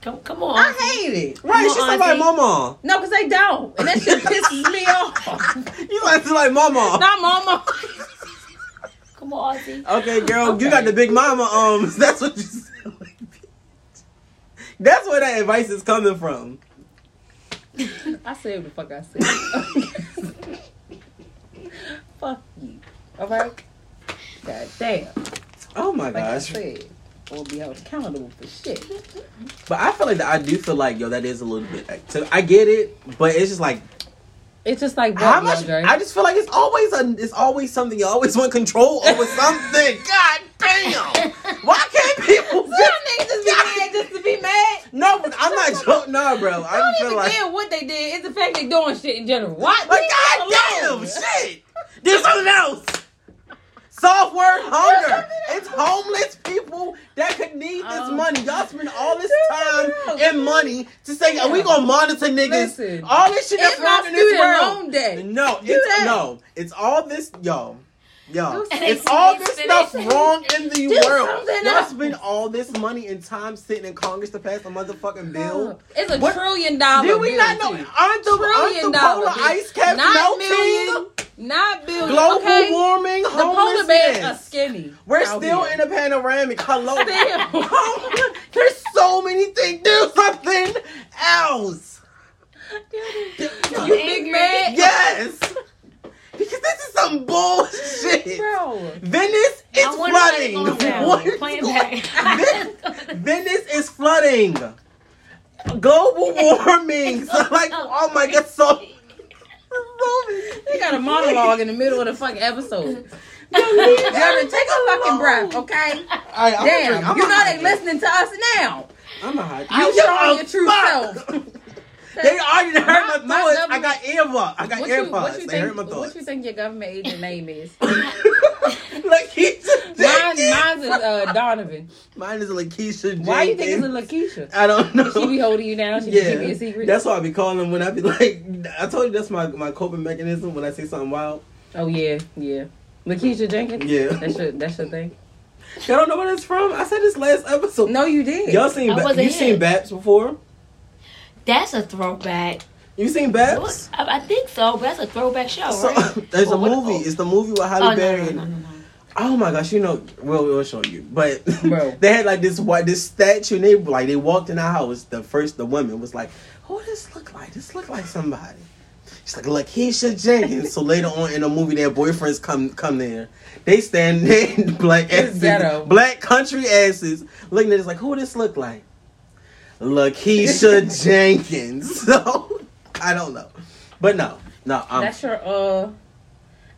Come, come on. I hate it. Right, Come she's on, like auntie. mama. No, cause they don't, and that shit pisses me off. You like like mama. Not mama. Come on, Auntie. Okay, girl, Okay. you got the big mama arms. That's what you sound like. That's where that advice is coming from. I said what the fuck I said. fuck you. All right. God damn. Oh my Like I gosh. said, I will be held accountable for shit. But I feel like that I do feel like yo, that is a little bit. So I get it, but it's just like It's just like what, how much. I just feel like it's always a, it's always something you always want control over something. God damn! Why can't people? Some niggas just be mad just to be mad. No, but I'm not joking, nah, bro. I don't feel even like, care what they did. It's the fact they doing shit in general. What? like, goddamn, shit. There's something else. Soft word hunger. It's homeless people that could need this Um, money. Y'all spend all this time and money to say, "Are we gonna monitor niggas?" Listen, all this shit that's wrong in this world. day. No, it's no, it's all this, yo, yo. And It's all this stuff wrong in the Do world. Y'all else. spend all this money and time sitting in Congress to pass a motherfucking bill. It's a What- trillion dollar. Did we not know? Aren't the, aren't the polar bill. ice caps not melting? million, not billion. Global okay? warming, The polar bears are skinny. We're still here. in a panoramic. Hello. There's so many things. Do something else. You big man. Yes. Because this is some bullshit. bro? Venice is I wonder how they flooding. going down. What is Playing going- back. Venice is flooding. Global warming. So like, oh my god, so. You got a monologue in the middle of the fucking episode. Jordan, take a fucking breath, okay? Alright, I'm Damn, you a know they hydrate. listening to us now. I'm a hydrate. You Yo, showing your true self. They already heard my, My- my thoughts. I got earbuds. I got What you, what you they heard my think? thoughts. What you think your government agent name is? Lakeisha Mine, Jenkins. mine is uh, Donovan. Mine is Lakeisha Jenkins. Why you think it's a Lakeisha? I don't know. She be holding you down. She be keeping yeah, your secret. that's why I be calling when I be like, I told you that's my my coping mechanism when I say something wild. oh yeah, yeah. Lakeisha Jenkins. Yeah. That's your that's your thing. Y'all don't know where that's from. I said this last episode. No, you did. Y'all seen ba- you seen Baps before? That's a throwback. You seen Baps? I, I think so, but that's a throwback show, So, right? there's a Or what- movie. It's the movie with Halle Oh, Berry. no, and- no, no, no. Oh my gosh, you know, we'll, we'll show you. But Bro. they had like this what this statue, and they like they walked in our house. The first the woman was like, "Who does this look like? This look like somebody." She's like, "Lakeisha Jenkins." so later on in the movie, their boyfriends come come there. They stand there, black asses, black country asses, looking at us like, "Who this look like?" Lakeisha Jenkins. So I don't know, but no, no. Um, That's your uh.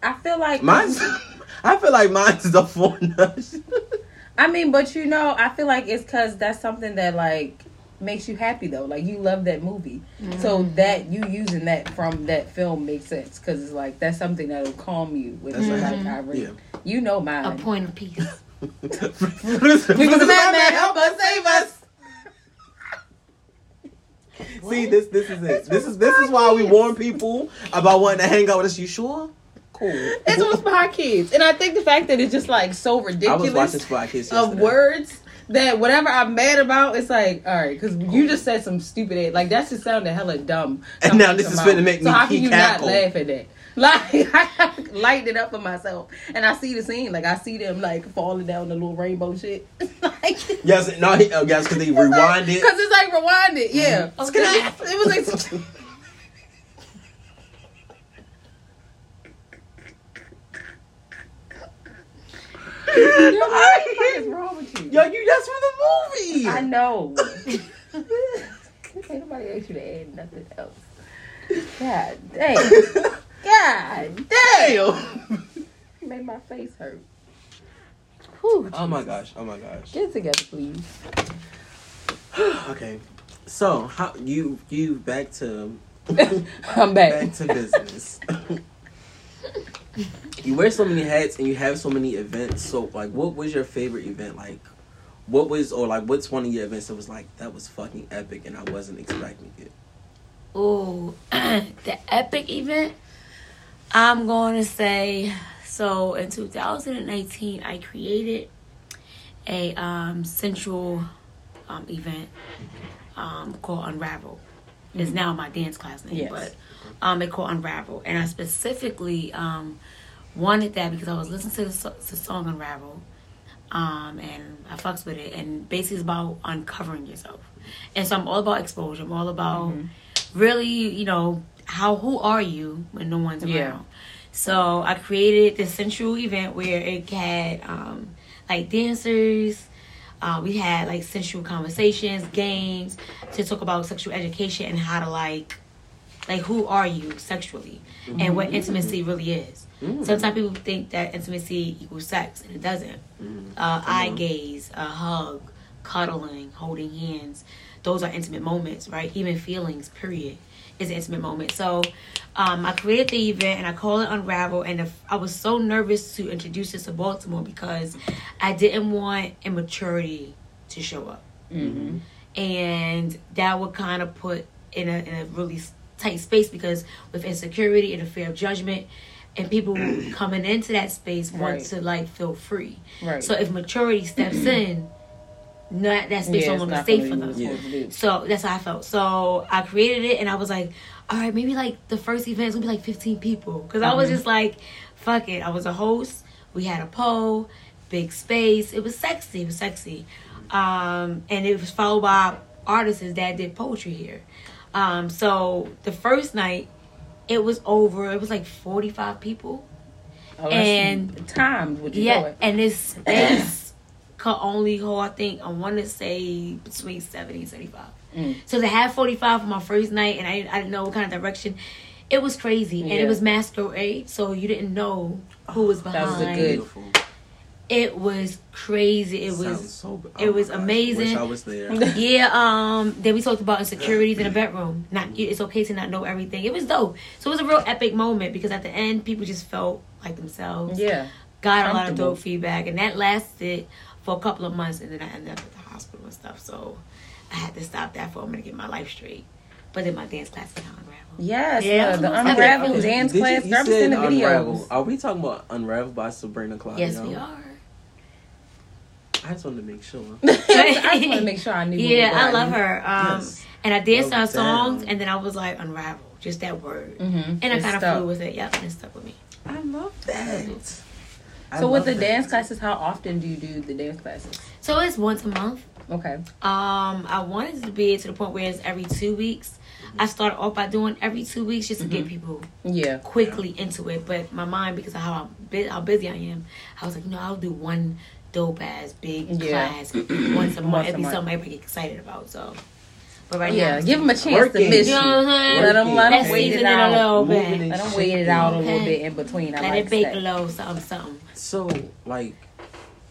I feel like mine's. I feel like mine's the four nuts. I mean, but you know, I feel like it's because that's something that like makes you happy though. Like you love that movie, so Mm-hmm. that you using that from that film makes sense because it's like that's something that'll calm you. With That's like right. irate. Yeah. You know mine. A point of peace. Because Because Batman help us, save us. See, this this is it. This is this is why we warn people about wanting to hang out with us. You sure? Cool. It's on Spy Kids, and I think the fact that it's just like so I was ridiculous watching Spy Kids of words that whatever I'm mad about, it's like all right because you just said some stupid ass like that just sounded hella dumb. And now this is your to make so me how can you cackle. not laugh at that? Like I lighten it up for myself, and I see the scene. Like I see them like falling down the little rainbow shit. like, Yes, no, he, uh, yes, because they rewind it. because it's like rewinded. Yeah, Oh, Because God. it, it was like. Yo, what the fuck is wrong with you? Yo, you that's from the movie. I know. Can't nobody asked you to add nothing else. God damn. God damn. Damn. Made my face hurt. Whew, Oh my gosh. Oh my gosh. Get together, please. Okay. So how you you back to I'm back. back to business. you wear so many hats and you have so many events. So like, what was your favorite event? Like, what was or like what's one of your events that was like that was fucking epic and I wasn't expecting it. Oh, the epic event. I'm going to say so. In 2018, I created a um, central um, event um, called Unravel. It's now my dance class name, Yes. but um, it called Unravel, and I specifically um, wanted that because I was listening to the, so- the song Unravel, um, and I fucks with it, and basically it's about uncovering yourself, and so I'm all about exposure. I'm all about really, you know, how who are you when no one's around. Yeah. So I created this central event where it had um, like dancers. Uh, we had like sensual conversations, games to talk about sexual education and how to like, like who are you sexually and what intimacy really is. Sometimes people think that intimacy equals sex and it doesn't. Uh, eye gaze, a hug, cuddling, holding hands, those are intimate moments, right? Even feelings, period, is an intimate moment. So um, I created the event and I called it Unravel. And if, I was so nervous to introduce this to Baltimore because I didn't want immaturity to show up. Mm-hmm. And that would kind of put in a, in a really tight space because with insecurity and a fear of judgment, and people coming into that space want Right. to like feel free. Right. So if maturity steps in, not that space Yeah, no it's longer not safe gonna for be them. what it's supposed to do. So that's how I felt. So I created it and I was like, all right, maybe like the first event is gonna be like 15 people. Because I was just like, fuck it. I was a host. We had a pole, big space. It was sexy. It was sexy. Um, and it was followed by artists that did poetry here. Um, so the first night, it was over. It was like 45 people. Oh, And- timed would you Yeah, know it? and this space could only hold, I think, I want to say between 70 and 75. Mm. So to have 45 for my first night, and I, I didn't know what kind of direction, it was crazy. And it was masquerade, so you didn't know who was That behind. was a good- It was crazy. It Sounds was. so, oh it was gosh, amazing. Wish I was there. Yeah, um, then we talked about insecurities in the bedroom. Not it's okay to not know everything. It was dope. So it was a real epic moment because at the end people just felt like themselves Yeah. got a lot of dope feedback, and that lasted for a couple of months, and then I ended up at the hospital and stuff. So I had to stop that for a minute to get my life straight. But then my dance class got unraveled. Yes, Yeah, the I did- Unravel okay. dance Did you- class. you Girl, I've said seen the Unravel. videos. Are we talking about Unravel by Sabrina Claudio? Yes, we are. I just wanted to make sure. I just want to make sure I knew. Yeah, I was. love her. Um, Yes. and I danced Love our songs, down. and then I was like, unravel, just that word, Mhm. and I kind of stuck. flew with it. Yep, and it stuck with me. I love that. I So with the that. dance classes, how often do you do the dance classes? So it's once a month. Okay. Um, I wanted to be to the point where it's every two weeks. I started off by doing every two weeks just to get people Yeah. quickly into it. But my mind, because of how I'm bu- how busy I am, I was like, no, I'll do one dope ass big Yeah. class once a month. Once It'd be month. something everybody get excited about. So, but right Yeah. now, Give them a chance Working. to miss you you. know what I'm saying? Let them let Let's them wait it it a out. little Moving bit. it. Let them wait it out a little bit in between. I Let like it bake that. low, something, something. So, like,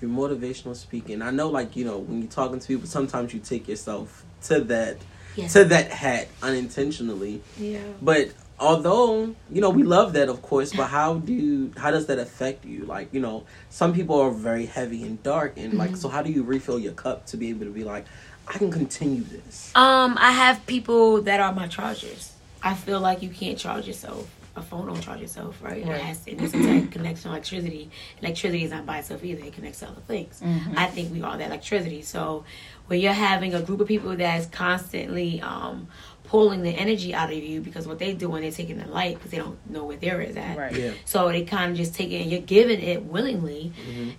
your motivational speaking. I know, like, you know, when you're talking to people, sometimes you take yourself to that Yes. to that hat unintentionally. Yeah. But although you know we love that, of course, but how do how does that affect you? Like, you know, some people are very heavy and dark, and like, mm-hmm. so how do you refill your cup to be able to be like, I can continue this? Um, I have people that are my chargers. I feel like you can't charge yourself. A phone don't charge itself, right? Right. It has it needs a tight connection electricity. Electricity is not by itself either. It connects to other things. Mm-hmm. I think we are that electricity. So when you're having a group of people that's constantly um, pulling the energy out of you because what they do doing, they're taking the light because they don't know where there is at. Right. Yeah. So they kind of just take it and you're giving it willingly,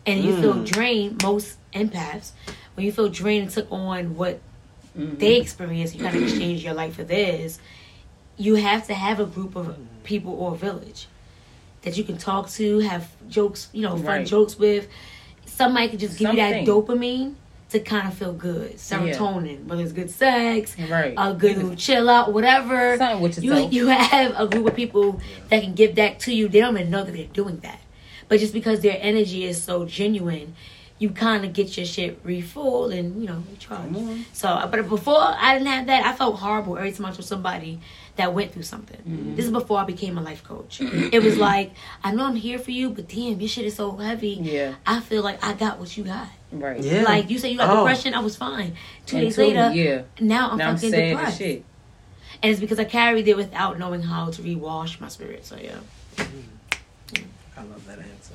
and you feel Mm. drained. Most empaths, when you feel drained and took on what Mhm. they experience, you kind of exchange your life for theirs. You have to have a group of people or a village that you can talk to, have jokes, you know, fun Right. jokes with. Somebody can just give you that dopamine to kind of feel good, serotonin, whether it's good sex, Right. a good little chill out, whatever. Something with You you have a group of people that can give that to you. They don't even know that they're doing that, but just because their energy is so genuine, you kind of get your shit refueled and you know recharge. So, but before I didn't have that, I felt horrible every time I was somebody that went through something. Mm-hmm. This is before I became a life coach. it was like I know I'm here for you, but damn, your shit is so heavy. Yeah. I feel like I got what you got. Right. Yeah. Like you said, you got Oh. depression. I was fine. Two And days two- later, yeah. now I'm now I'm fucking sad as depressed. shit. And it's because I carried it without knowing how to rewash my spirit. So yeah. I love that answer.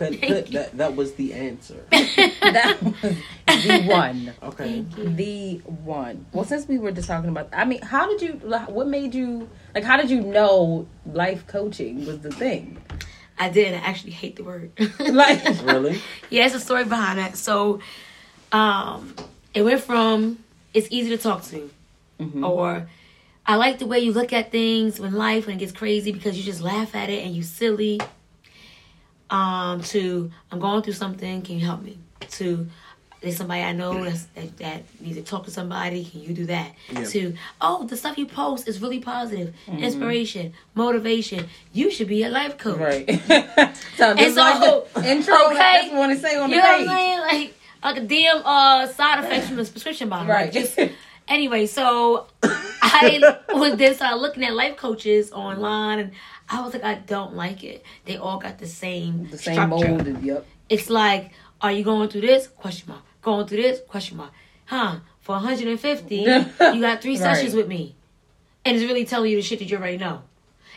Thank Could, Thank could, you. that that was the answer. that was the one. Okay. Thank you. The one. Well, since we were just talking about, I mean, how did you? What made you like? How did you know life coaching was the thing? I did. I actually hate the word. Like, Really? yeah, it's a story behind that. So, um, it went from it's easy to talk to, Mhm. or I like the way you look at things when life when it gets crazy because you just laugh at it and you silly. Um, to I'm going through something. Can you help me? To there's somebody I know that's, that that needs to talk to somebody. Can you do that? Yeah. To oh, the stuff you post is really positive, inspiration, motivation. You should be a life coach. right. so is so, like the intro. okay. That's what I want to say on You the know what I'm saying? Like, like a damn uh side effect from the prescription bottle. Like, Right. just anyway, so I was then started looking at life coaches online, and I was like, I don't like it. They all got the same the same structure. yep. It's like, are you going through this? Question mark. Going through this? Question mark. Huh? For 150, you got three Right. sessions with me, and it's really telling you the shit that you already know.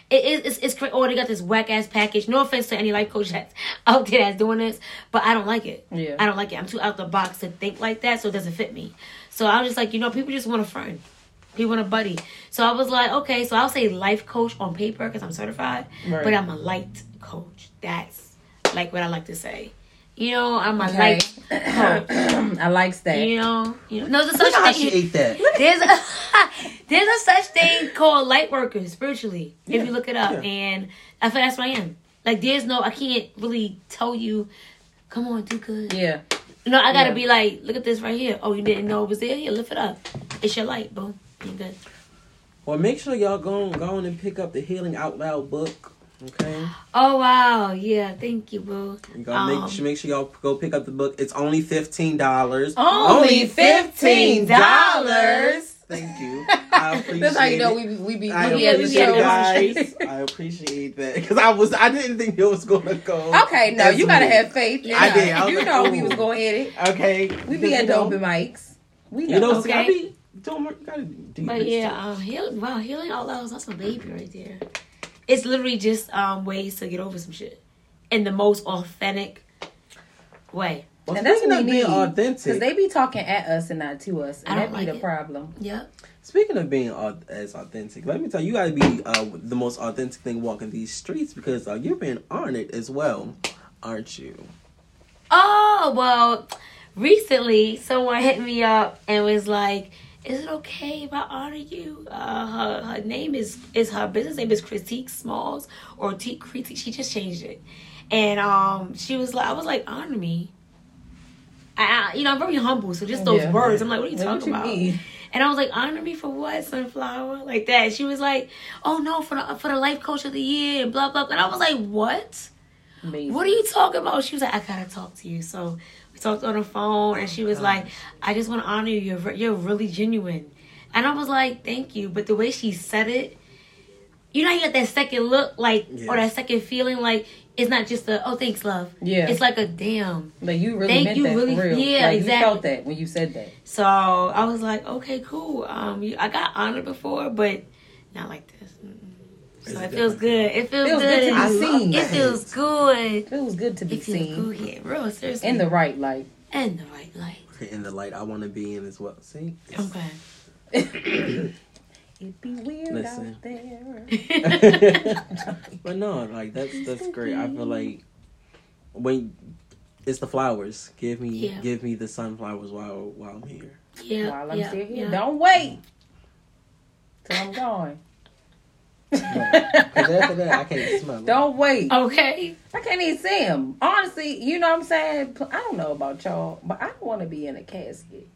It is. It's, it's, cra- oh, they got this whack ass package. No offense to any life coach that's out there that's doing this, but I don't like it. Yeah. I don't like it. I'm too out of the box to think like that, so it doesn't fit me. So I was just like, you know, people just want a friend. People want a buddy. So I was like, okay, so I'll say life coach on paper because I'm certified, Right. but I'm a light coach. That's like what I like to say. You know, I'm a Okay. light coach. I likes that. You know, you know, no, there's such how she thing. ate that. There's a there's a such thing called light workers spiritually. Yeah, If you look it up, yeah. and I feel that's what I am. Like, there's no, I can't really tell you. Come on, do good. Yeah. No, I gotta Yeah. be like, look at this right here. Oh, you didn't know it was there? Here, lift it up. It's your light. Boom. You good. Well, make sure y'all go go on and pick up the Healing Out Loud book. Okay, Oh wow, yeah. Thank you, boo. you Um, make sure make sure y'all go pick up the book. It's only fifteen dollars. Only fifteen dollars. Thank you. I appreciate That's how you know it. we we be I we Yeah, we the be appreciate it, guys. I appreciate that because I was I didn't think it was gonna go. Okay, no, you gotta have faith. I did. I you like, know we was gonna hit it. Okay, We be at the open mics. We know. You know, see, I Okay. be doing work. Gotta do But yeah, too. um, healing. Wow, healing all that was that's my baby right there. It's literally just um ways to get over some shit in the most authentic way. Well, and that's speaking what of we being need. authentic, Because they be talking at us and not to us. And I that don't be like the it. problem. Yep. Speaking of being au- as authentic, let me tell you, you gotta be uh, the most authentic thing walking these streets because uh, you're being honored as well, aren't you? Oh well, recently someone hit me up and was like, "Is it okay if I honor you?" Uh, her her name is is her business name is Critique Smalls or T Critique. She just changed it, and um, she was like, "I was like, honor me." I, I- you know, I'm very humble, so just those Yeah. words. I'm like, what are you Like, talking what about? mean? And I was like, honor me for what, sunflower? Like that. She was like, oh no, for the for the life coach of the year and blah blah. Blah and I was like, what? Amazing. What are you talking about? She was like, I gotta talk to you. So talked on the phone, and she was like, I just want to honor you. You're you're really genuine. And I was like, thank you. But the way she said it, you know, you got that second look, like, or that second feeling, like it's not just a oh thanks love. Yeah. It's like a damn. Like you really Thank meant you, that really- for real. yeah, like, exactly. You felt that when you said that. So I was like, okay, cool. Um, you, I got honored before, but not like this. So it it feels good. It feels, Feels good. good to be seen. It feels good. It feels good to be It feels seen good here, real seriously. in the right light. In the right light. In the light I want to be in as well. See, Okay. It'd be weird Listen. out there. but no, like that's that's great. I feel like when it's the flowers, give me Yeah. give me the sunflowers while while I'm here. Yeah. While I'm yeah, still here, yeah. don't wait till I'm gone. Because after that, I can't smell. it. Don't wait. Okay. I can't even see him. Honestly, you know what I'm saying? I don't know about y'all, but I don't want to be in a casket.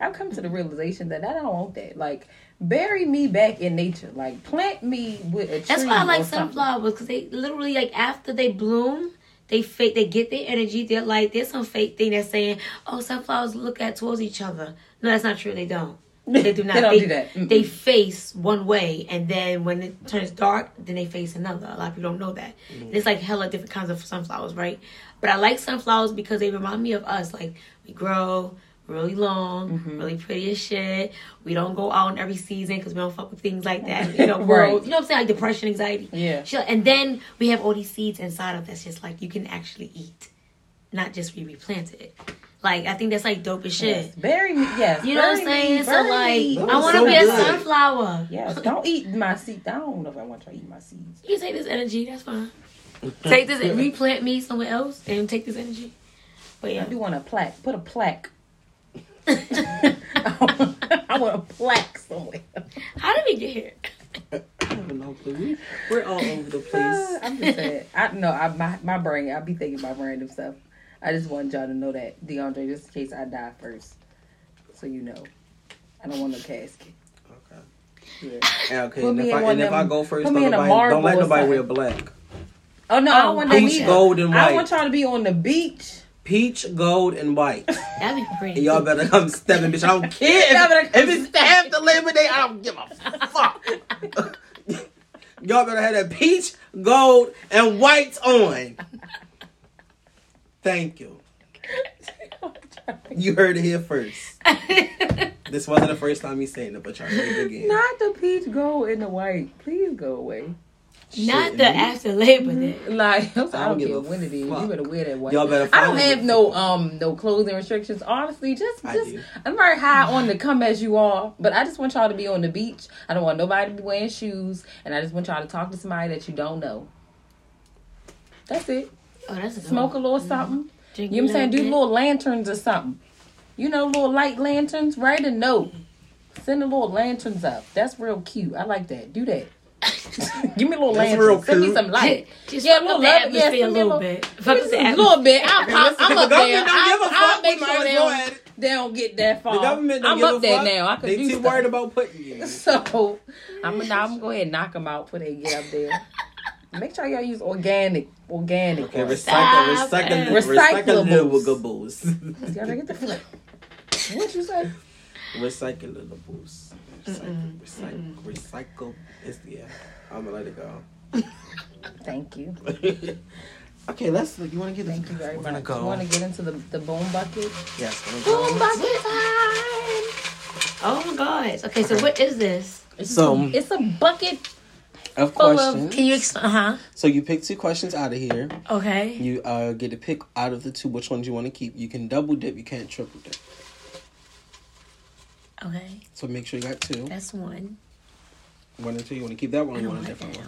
I've come to the realization that I don't want that. Like, bury me back in nature. Like, plant me with a tree. That's why I like sunflowers because they literally like after they bloom, they fake. They get their energy. They're like there's some fake thing that's saying, "Oh, sunflowers look at towards each other." No, that's not true. They don't. They do not. They don't they, do that. Mm-mm. They face one way, and then when it turns dark, then they face another. A lot of people don't know that. And it's like hella different kinds of sunflowers, right? But I like sunflowers because they remind me of us. Like we grow really long, Mm-hmm. really pretty as shit. We don't go out in every season because we don't fuck with things like that. You know, Right. world. You know what I'm saying? Like depression, anxiety. Yeah. And then we have all these seeds inside of us, just like you can actually eat, not just we replanted it. Like I think that's like dope as shit. Yes. Bury me. Yes. You know what I'm saying? Me, So like, me. I want to so be a good. sunflower. Yes. Don't eat my seeds. I don't know if I want to eat my seeds. You take this energy. That's fine. Take this and replant me somewhere else and take this energy. But yeah, I yeah, do want a plaque. Put a plaque. I want a plaque somewhere. how did we get here? I have no clue. We- We're all over the Uh, place. I'm just saying. I know. I my my brain. I be thinking about random stuff. I just want y'all to know that DeAndre, just in case I die first, so you know, I don't want no casket. Okay. Yeah. Yeah, okay. Put And me if, in I, one and of if I them- go first, put don't, me in a nobody, marble don't let or nobody something. wear black. Oh no, I don't want that Peach, either. gold, and I white. want y'all to be on the beach. peach, gold, and white. That'd be pretty. And y'all better come stepping, bitch. I don't care Y'all if, come if it's stepping. after Labor Day. I don't give a fuck. y'all better have that peach, gold, and white on. Thank you. You heard it here first. This wasn't the first time he's saying it, but y'all heard it again. Not the peach gold and the white. Please go away. Not Shit, the man. after Labor Day. Like I don't, I don't give care a when it is. fuck. You better wear that white. Y'all better I don't have no um no clothing restrictions. Honestly, just just. I'm very high on the come as you are, but I just want y'all to be on the beach. I don't want nobody to be wearing shoes, and I just want y'all to talk to somebody that you don't know. That's it. Oh, that's a good Smoke a little mm-hmm. something. Drink You know what I'm saying? Do little lanterns or something. You know, little light lanterns. Write a note. Send the little lanterns up. That's real cute. I like that. Do that. Give me a little That's lantern. real Send me some light. Just Yeah, fuck little up love- yeah, a send me a little little- bit. Fuck up the A little bit. I'm, I'm, I'm the up there. government don't I'll, give a I'll fuck. make sure might they don't, they don't get that far. The government don't I'm give up a there fuck. now. I can they do too stuff. worried about putting you. So I'm gonna, I'm gonna go ahead and knock them out before they get up there. Make sure y'all use organic, organic. Okay, ones. recycle, recycle, it. recyclables. Y'all get the flip. What you say? Recyclables. Recycle, recycle, recycle. It's, yeah, I'm gonna let it go. Thank you. okay, let's. You want to get? Thank you very We're much. gonna go. You want to get into the the bone bucket? Yes. gonna Bone go. bucket time. Oh my god. Okay, so what is this? It's So, It's a bucket. Of full of- questions. Can you explain? Uh huh. So you pick two questions out of here. Okay. You uh get to pick out of the two which ones you want to keep. You can double dip. You can't triple dip. Okay. So make sure you got two. That's one. One and two. You want to keep that one I or you don't want a like that. different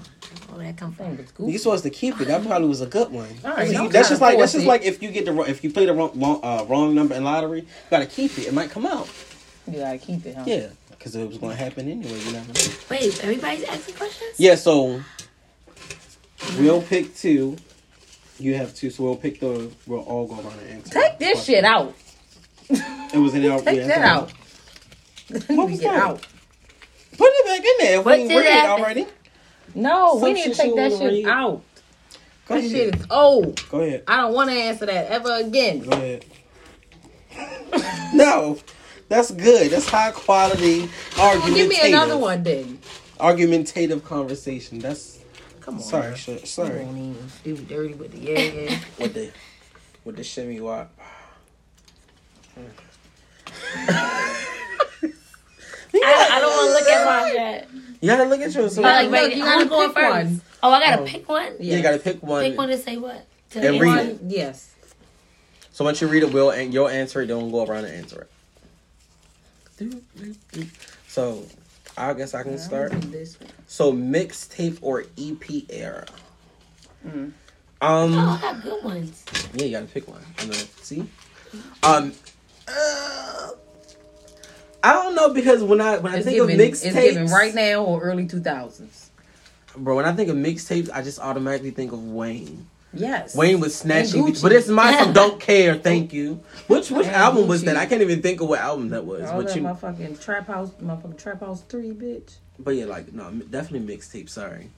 one? Where that come from? Thing was. You supposed to keep it. That probably was a good one. All right, So you- that's just like that's just it. like if you get the wrong- if you play the wrong wrong, uh, wrong number in lottery, you gotta keep it. It might come out. You gotta keep it, huh? Yeah, because it was gonna happen anyway. You never know. Wait, everybody's asking questions? Yeah, so we'll pick two. You have two, so we'll pick the. We'll all go around and answer. Take this shit out. It was in our. Take yeah, that out. What was that? out. Put it back in there. What we did read it already. No, Some we need to take that shit read. out. Go That ahead. shit is old. Go ahead. I don't want to answer that ever again. Go ahead. no, that's good. That's high quality Well, argumentative. give me another one then. Argumentative conversation. That's Come on. sorry, man. sh- You sorry. won't even do dirty with the yeah, yeah. With the with the shimmy walk. I, I don't want to look at my yet. You gotta look at yours. So I like Look, ready. you gotta going pick first. one. Oh, I gotta Oh. pick one. Yeah. You gotta pick one. Pick one to say what? To And read One, it. yes. So once you read it, will and you'll answer it. Don't go around and answer it. So, I guess I can start. This. So mixtape or EP era. Mm. Um. Oh, I got good ones. Yeah, you gotta pick one. I'm gonna see. Um, uh, I don't know because when I when I It's think given, of it's given right now or early 2000s. bro. When I think of mixtapes, I just automatically think of Wayne. Yes. Wayne was snatching, Gucci. but it's my from "Don't Care." Thank you. Which which And album was that? I can't even think of what album that was. All but that you, motherfucking trap house, motherfucking trap house three, bitch. but yeah, like no, definitely mixtape. Sorry,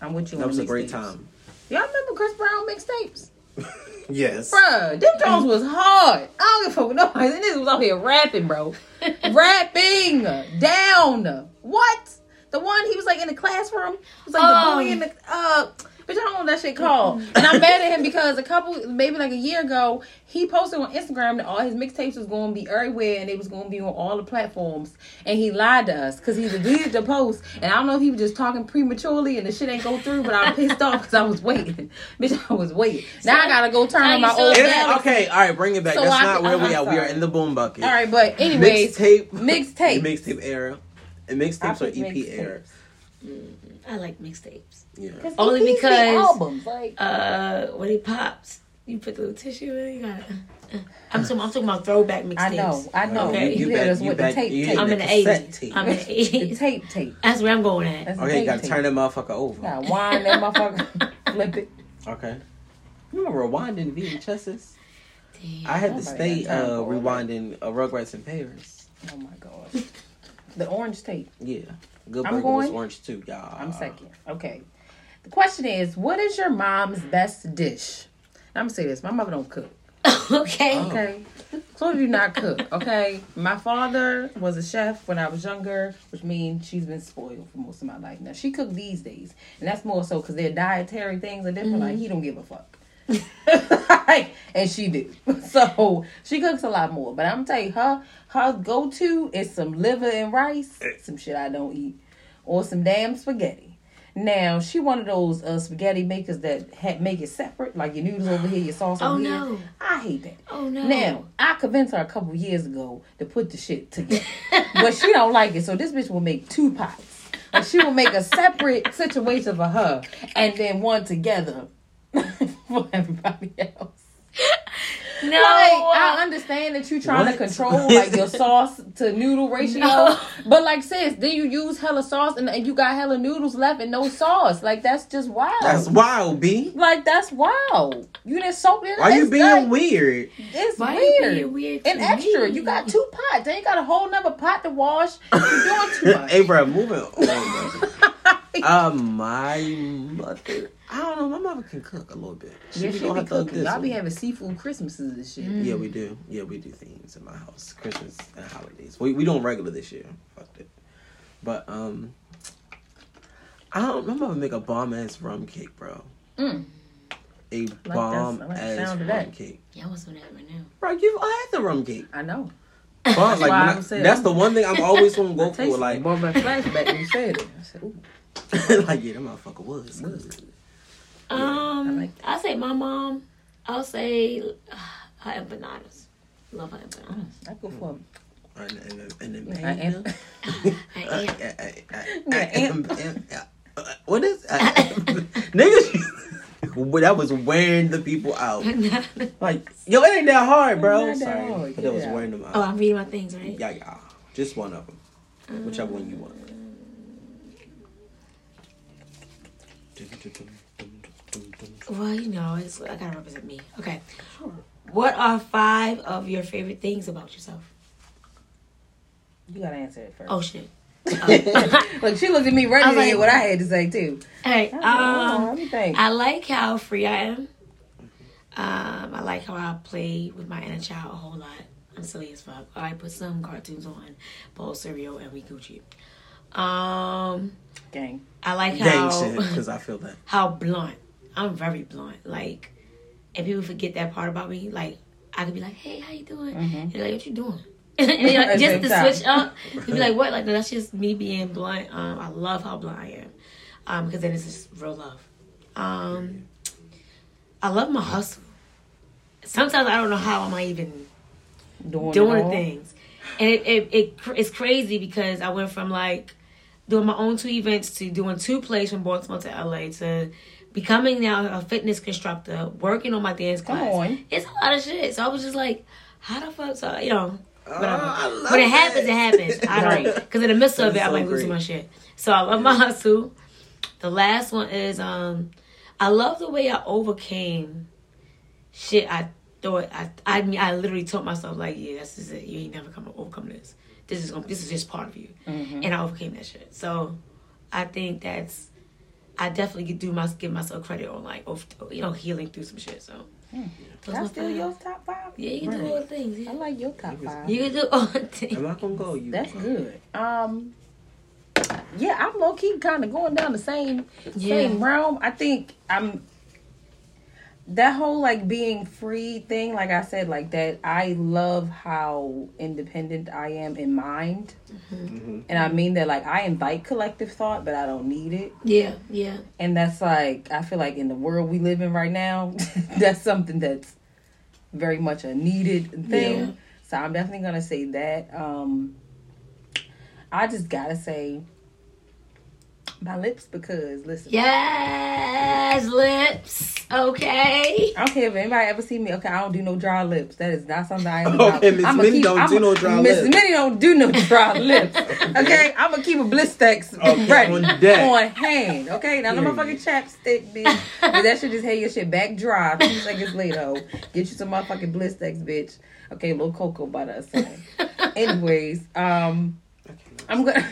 I'm with you. that on was a great mixtapes. time. Y'all remember Chris Brown mixtapes? Yes. Bruh, them Jones was hard. I don't give a fuck with nobody. And This was out here rapping, bro. rapping down. What? The one he was like in the classroom. It was like Oh. the boy in the uh bitch, I don't know what that shit called. And I'm mad at him because a couple maybe like a year ago, he posted on Instagram that all his mixtapes was gonna be everywhere and they was gonna be on all the platforms. And he lied to us because he deleted the post. And I don't know if he was just talking prematurely and the shit ain't go through, but I'm pissed off because I was waiting. bitch, I was waiting. Now I gotta go turn on my still old It- Galaxy. okay, all right, bring it back. So That's I- not where we I'm are. We are in the boom bucket. All right, but anyways, mixtape, mixtape. mixtape era, and mixtapes or EP mixtapes. era. Mm-hmm. I like mixtapes. Yeah. Only because- albums like Uh, when it pops, you put the little tissue in. You got. Uh, I'm talking. I'm talking about throwback mixtapes. I know, I know. Okay. You, You hit us you with back- the tape, tape. I'm in the cassette 80s. tape. I'm in the the 80s. tape, tape. That's where I'm going at. That's Okay, you gotta tape. turn that motherfucker over. Gotta wind that motherfucker, flip it. Okay. You remember rewinding VHSs? Damn. I had to Nobody stay uh, for all that. rewinding uh, Rugrats in Paris. Oh my god, the orange tape. Yeah. Good I'm Burger was orange too, y'all. I'm second. Okay. The question is, what is your mom's best dish? I'm gonna say this: my mother don't cook. okay. Oh. Okay. Chloe do not cook. Okay. My father was a chef when I was younger, which means she's been spoiled for most of my life. Now she cook these days, and that's more so because their dietary things are different. Like mm-hmm. he don't give a fuck. and she do. So she cooks a lot more. But I'm tell you, her her go to is some liver and rice, eh. some shit I don't eat, or some damn spaghetti. Now she one of those uh, spaghetti makers that ha- make it separate, like your noodles over here, your sauce Oh over here. no. I hate that. Oh no. Now, I convinced her a couple years ago to put the shit together. but she don't like it, so this bitch will make two pots. And she will make a separate situation for her and then one together for everybody else. No. Like, I understand that you're trying to control like your sauce to noodle ratio. No. But like sis, then you use hella sauce and, and you got hella noodles left and no sauce. Like that's just wild. That's wild, B. like that's wild. You didn't soak it. Why you being like- weird? it's Why weird. being weird and to extra. me? You got two pots. Then you got a whole nother pot to wash. You're doing too much. hey, bro, moving on. Bro. um, my mother. I don't know. My mother can cook a little bit. She yeah, be she gonna be cooking. Y'all be having seafood Christmases and shit. Yeah, we do. Yeah, we do things in my house. Christmas and holidays. We we don't regular this year. Fucked it. But um, I don't. My mother make a bomb ass rum cake, bro. Mm. A that- bomb I like the ass sound of rum that. cake, Y'all was doing that right now. bro. You've had the rum cake. I know. Bomb, like why when I'm saying- that's the one thing I'm always gonna go for. Like, it. Brought back flashback when you said it. I said, ooh. like yeah, that motherfucker was good. Um, like I say my mom. I'll say uh, her empanadas. Love her empanadas. I go for And, and, and then I am. I am. Yeah, uh, uh, What is uh, niggas? well, that was wearing the people out. Like, yo, it ain't that hard, bro. Not that Sorry, hard, but that was wearing them out. oh. I'm reading my things, right? Yeah, yeah, just one of them, whichever one you want. Well, you know, it's I gotta represent me. Okay. What are five of your favorite things about yourself? You gotta answer it first. Oh shit. Look, she looked at me ready I to was hear like- what I had to say too. Hey, like, oh, um, let me think. I like how free I am. Um, I like how I play with my inner child a whole lot. I'm silly as fuck. I put some cartoons on, bowl cereal, and we Gucci. Um, Gang. I like Gang how shit, because I feel that. how blunt. I'm very blunt. Like, and people forget that part about me. Like, I could be like, "Hey, how you doing?" And they're like, "What you doing?" and you're like, just to time. switch up, you'd be like, "What?" Like, no, that's just me being blunt. Um, I love how blunt I am, um, because then it's just real love. Um, I love my hustle. Sometimes I don't know how am I even Doing, doing things. And it, it, it it's crazy because I went from like doing my own two events to doing two plays from Baltimore to LA to becoming now a fitness instructor, working on my dance Come class. on. It's a lot of shit. So I was just like, how the fuck? So, you know, whatever. Oh, I when it that. happens, it happens. I don't. Because in the midst of That's it, I'm so like losing my shit. So I love my hustle. The last one is um, I love the way I overcame shit I thought I I mean I literally told myself like yeah that's just it you ain't never come overcome this this is this is just part of you Mm-hmm. and I overcame that shit so I think that's I definitely do my give myself credit on like over, you know healing through some shit so those That's still five. your top five? yeah you can do all the things I like your top five. you can do all the things Am not gonna go? You That's good. Um, yeah, I'm low key kind of going down the same Yeah. same realm. I think I'm that whole like being free thing. Like I said, like that. I love how independent I am in mind, Mhm. and I mean that. Like I invite collective thought, but I don't need it. yeah yeah And that's like I feel like in the world we live in right now, that's something that's very much a needed thing. Yeah. So I'm definitely gonna say that. Um I just gotta say my lips because listen, yes lips okay I don't care if anybody ever see me. Okay, I don't do no dry lips. That is not something I am. Okay, Miss I'ma Minnie don't do no dry Miss lips. Minnie don't do no dry lips. Okay, I'm gonna keep a blistex Okay, ready on deck. on hand. Okay, now the Period. motherfucking chapstick, bitch. But that should just have your shit back dry. Two seconds later, ho. get you some motherfucking blistex, bitch. Okay, little cocoa butter or. Anyways, um, I'm gonna.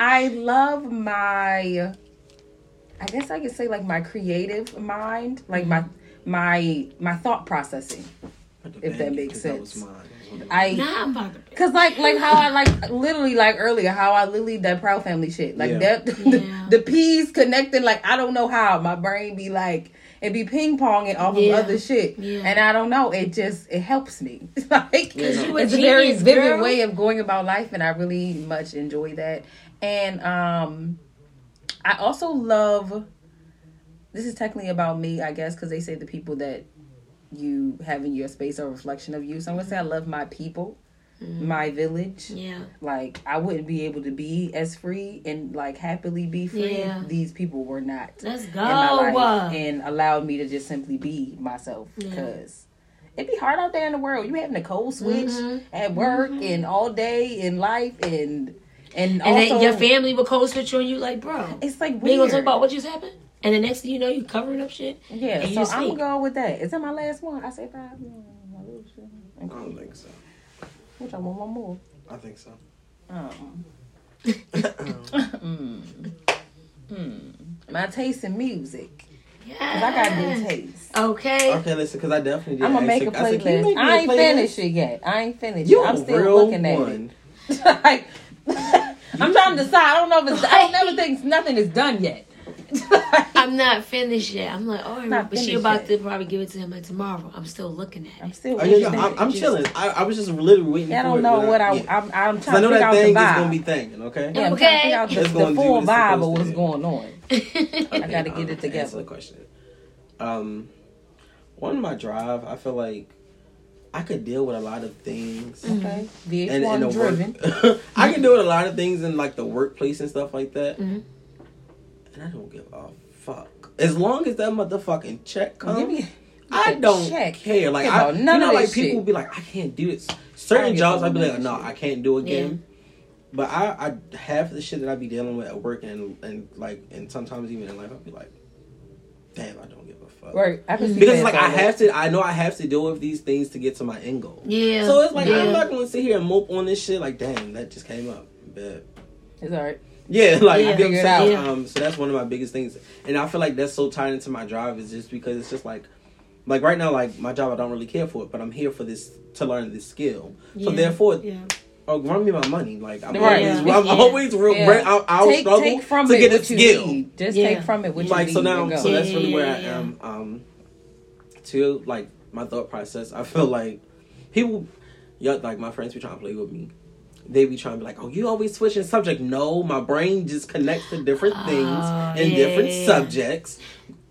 I love my. I guess I could say like my creative mind, like my my my thought processing. If that makes sense. mine. I Nah, I'm about to. Cause like like how I like literally like earlier how I literally that proud family shit like Yeah. that the, Yeah. the peas connecting like I don't know how my brain be like it be ping ponging off Yeah. of other shit Yeah. and I don't know it just it helps me like Yeah, no. You a it's a very genius, vivid girl. way of going about life and I really much enjoy that and um I also love this is technically about me I guess because they say the people that you have in your space are a reflection of you so I'm gonna say I love my people my village Yeah. like I wouldn't be able to be as free and like happily be free. Yeah. if These people were not Let's go. in my life and allowed me to just simply be myself Yeah. because it'd be hard out there in the world. You having a code switch Mhm. at work and all day in life and and, and also then your family will code switch on you like, bro. It's like We ain't gonna talk about what just happened. And the next thing you know, you covering up shit. yeah. you So just I'm speak. gonna go with that. Is that my last one? I say five. Mm, my little shit. I don't think so. Which I want one more. I think so. Um, mm, mm. My taste in music. Yeah. I got good taste. Okay. Okay, listen, because I definitely did. I'm gonna make a playlist. I said, "Can you playlist. make me I a ain't playlist?" finished it yet. I ain't finished. You it. I'm still real looking at it. like, I'm trying to decide. I don't know if it's. I don't never think nothing is done yet. I'm not finished yet. I'm like, all right, Not but she about yet. to probably give it to him like tomorrow. I'm still looking at I'm it. still. Oh, yeah, yeah, looking at I'm. I'm chilling. I, I was just literally waiting. I don't it, know but what I. yeah. I'm. I'm 'Cause trying I know to figure that out thing the is gonna be thinking. Okay. yeah, I'm Okay. trying to figure out It's the, the full what vibe of what's going on. I gotta get it together. Answer the question. Um, one my drive, I feel like I could deal with a lot of things. Okay. VH1 And, and driven. work, I can deal with a lot of things in like the workplace and stuff like that. Mhm. And I don't give a fuck as long as that motherfucking check comes. Give me. I a don't check. care. Like I, about none you know, of like people shit. will be like, I can't do this. Certain jobs, give a I'd be like, no, that I can't do again. But I, I half the shit that I be dealing with at work and and like and sometimes even in life, I'd be like, damn, I don't give a fuck. Right. I can see Because that like I have to, I know I have to deal with these things to get to my end goal. Yeah. So it's like yeah. I'm not gonna sit here and mope on this shit. Like, damn, that just came up. But It's alright. yeah, like Yeah. you get what I'm Figure it saying? out. Um, so that's one of my biggest things, and I feel like that's so tied into my drive is just because it's just like, like right now, like my job, I don't really care for it, but I'm here for this to learn this skill. So Yeah. therefore, Yeah. oh, run me my money. Like I'm Right. always, Yeah. I'm Yeah. always real. Yeah. I, I'll take, struggle take from to it get a what you skill. need. Just Yeah. take from it what you Like need. so now, go. so that's really where I Yeah, yeah, am. Um, to like my thought process, I feel like people, yeah, like my friends be trying to play with me. They be trying to be like, "Oh, you always switching subject." No, my brain just connects to different things Oh, and yeah, different yeah, yeah. subjects.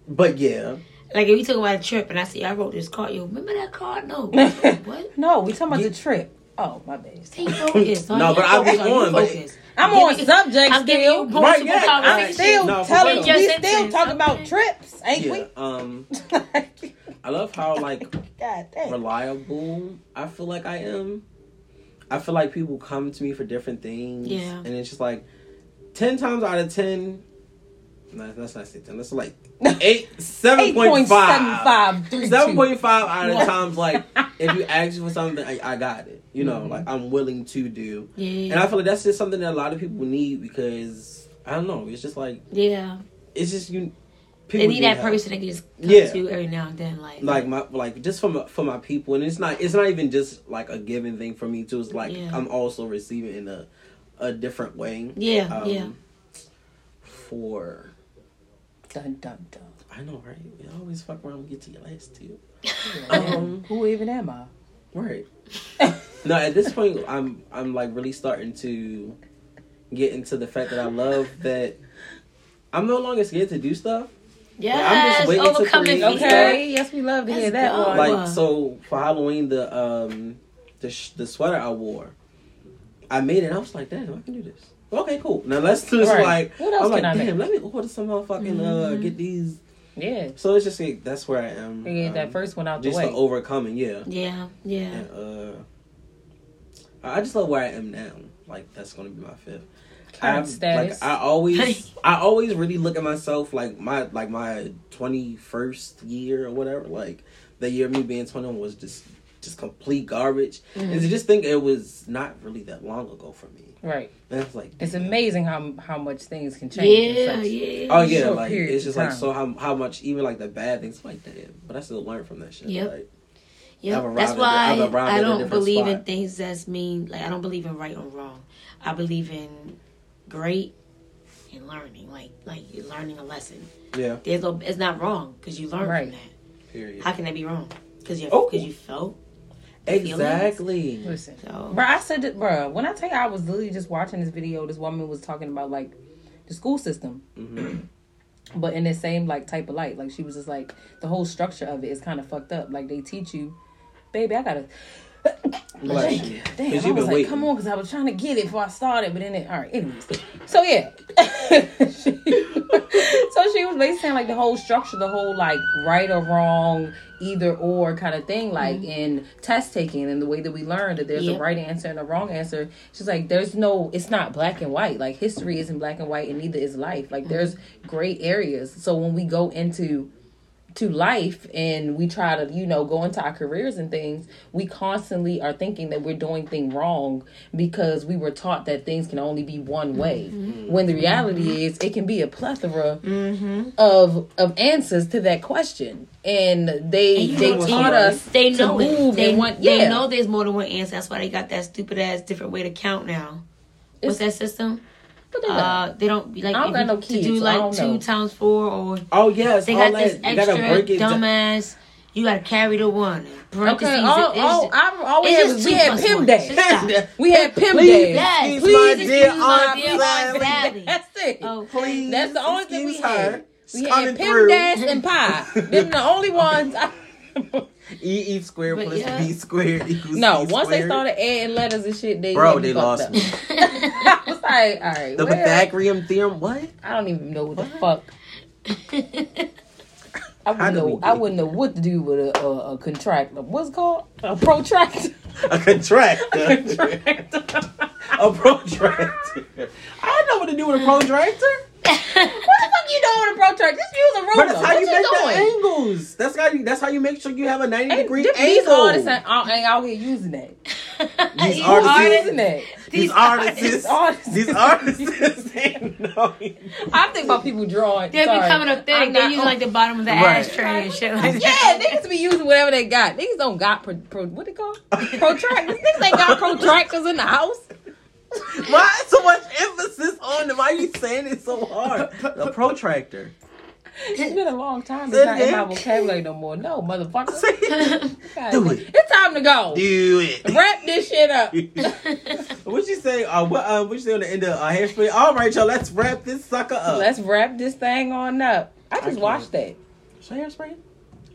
But yeah, Like if we talk about a trip and I see I wrote this card, you remember that card? No. what? no, we talking about You- the trip. Oh, my bad. Stay focused. No, but I be Focus on, but- I'm Give on me- subject I'm giving still. Right, yeah. I'm still No, telling real. we still sentence. talking about trips, ain't yeah. Um. I love how like God reliable I feel like I am. I feel like people come to me for different things. Yeah. And it's just like ten times out of ten. No, that's not say. That's like eight, seven point five. five three Seven two. point five out of times, like if you ask for something, I, I got it. You know, like I'm willing to do, Yeah. and I feel like that's just something that a lot of people need because I don't know. It's just like yeah. it's just you. They people need that help. person that can just come Yeah. to every now and then. Like, like my like just for my, for my people and it's not it's not even just like a given thing for me too it's like Yeah. i'm also receiving in a a different way yeah, um, yeah. for Dun dun dun. i know right We always fuck around and get to your last two Um, um who even am I? right no at this point i'm i'm like really starting to get into the fact that i love that i'm no longer scared to do stuff Yes, just waiting to overcoming create- fear. Okay, yes, we love to hear Let's that go. one. Like- like so for Halloween the um the sh- the sweater I wore, I made it. I was like, damn, I can do this. Okay, cool. Now let's just Right. like What else I'm like, I damn, make? let me order some motherfucking uh Mhm. get these. yeah, So it's just like, that's where I am. we get that um, first one out the just way. for overcoming, yeah. Yeah, yeah. And, uh, I just love where I am now. Like that's gonna be my fifth. Current I'm- status. Like I always, I always really look at myself like my like my twenty first year or whatever. Like the year of me being twenty one was just just complete garbage. Mm-hmm. And to just think it was not really that long ago for me. Right. And I was like, It's damn. amazing how how much things can change. Yeah, yeah. Oh yeah, like it's just like time. so how how much even like the bad things like that, but I still learn from that shit. Yep. Like, Yep. I've That's at- why I've I a don't different believe in things that's mean. Like I don't believe in right or wrong. I believe in great and learning. Like like you're learning a lesson. yeah, There's no. It's not wrong because you learn Right. from that. period. How can that be wrong? Because you Oh. because you felt. Exactly. Listen, So bro, I said it, bro. When I tell you, I was literally just watching this video. This woman was talking about like the school system, hmm but in the same like type of light. Like she was just like the whole structure of it is kind of fucked up. Like they teach you, baby. I gotta. Bless you. damn, I was like, waiting. come on, because I was trying to get it before I started, but then it, all right, anyways. So, yeah. She- so she was basically saying, like, the whole structure, the whole, like, right or wrong, either or kind of thing, like, mm-hmm. in test taking and the way that we learn that there's Yep. a right answer and a wrong answer. She's like, there's no, it's not black and white. Like, history isn't black and white, and neither is life. Like, mm-hmm. there's gray areas. So, when we go into, to life and we try to you know go into our careers and things we constantly are thinking that we're doing things wrong because we were taught that things can only be one mm-hmm. way when the reality mm-hmm. is it can be a plethora mm-hmm. of of answers to that question and they And they taught us they know it. move They, in one they know there's more than one answer. That's why they got that stupid ass different way to count now. What's that system? But they got- Uh, they don't like I don't if got you- no to do so I like don't two know. times four or Oh yes, they all got this that. You gotta extra break it down. dumbass. You gotta carry the one. Parentheses, Okay, all, it's all, just- I, all we it's had just was we two had plus Pim one. Day. Just stop. We had Pim Please, Day. Yes, excuse please my excuse dear my Aunt dear Sally. Aunt Sally. That's it. Oh, Please, That's the only thing we excuse her. had. It's We coming had Pim through. Dash and Pie. Them the only ones. E E squared But plus yeah. B squared equals C. no, C once they started adding letters and shit, they Bro, had they lost up. me. I was like, all right, The well, Pythagorean theorem. What? I don't even know what the fuck. I wouldn't know. I wouldn't know what to do with a, a, a contractor. What's it called? A protractor. A contractor. contractor. a protractor. I don't know what to do with a protractor. What the fuck you doing with a protractor? Just use a ruler. But that's how what you make the doing? angles. That's how you. That's how you make sure you have a ninety Hey, degree th- angle. These artists ain't, out- here using that. These You artists- are- using that. These artists. These artists. These artists. ain't. I think about people drawing. They be Sorry. coming up there. I'm They not- use like the bottom of the Right. ashtray and shit like that. Yeah, that. niggas be using whatever they got. Niggas don't got pro, pro what they call protractors. niggas ain't got protractors in the house. Why so much emphasis on them? Why are you saying it so hard? The protractor. It's been a long time. It's not in my vocabulary no more. No, motherfucker. It. Do it. It's time to go. Do it. Wrap this shit up. what you say? Uh, what? Uh, what you say on the end of uh, hairspray? All right, y'all. Let's wrap this sucker up. Let's wrap this thing on up. I just can't. watched that hairspray.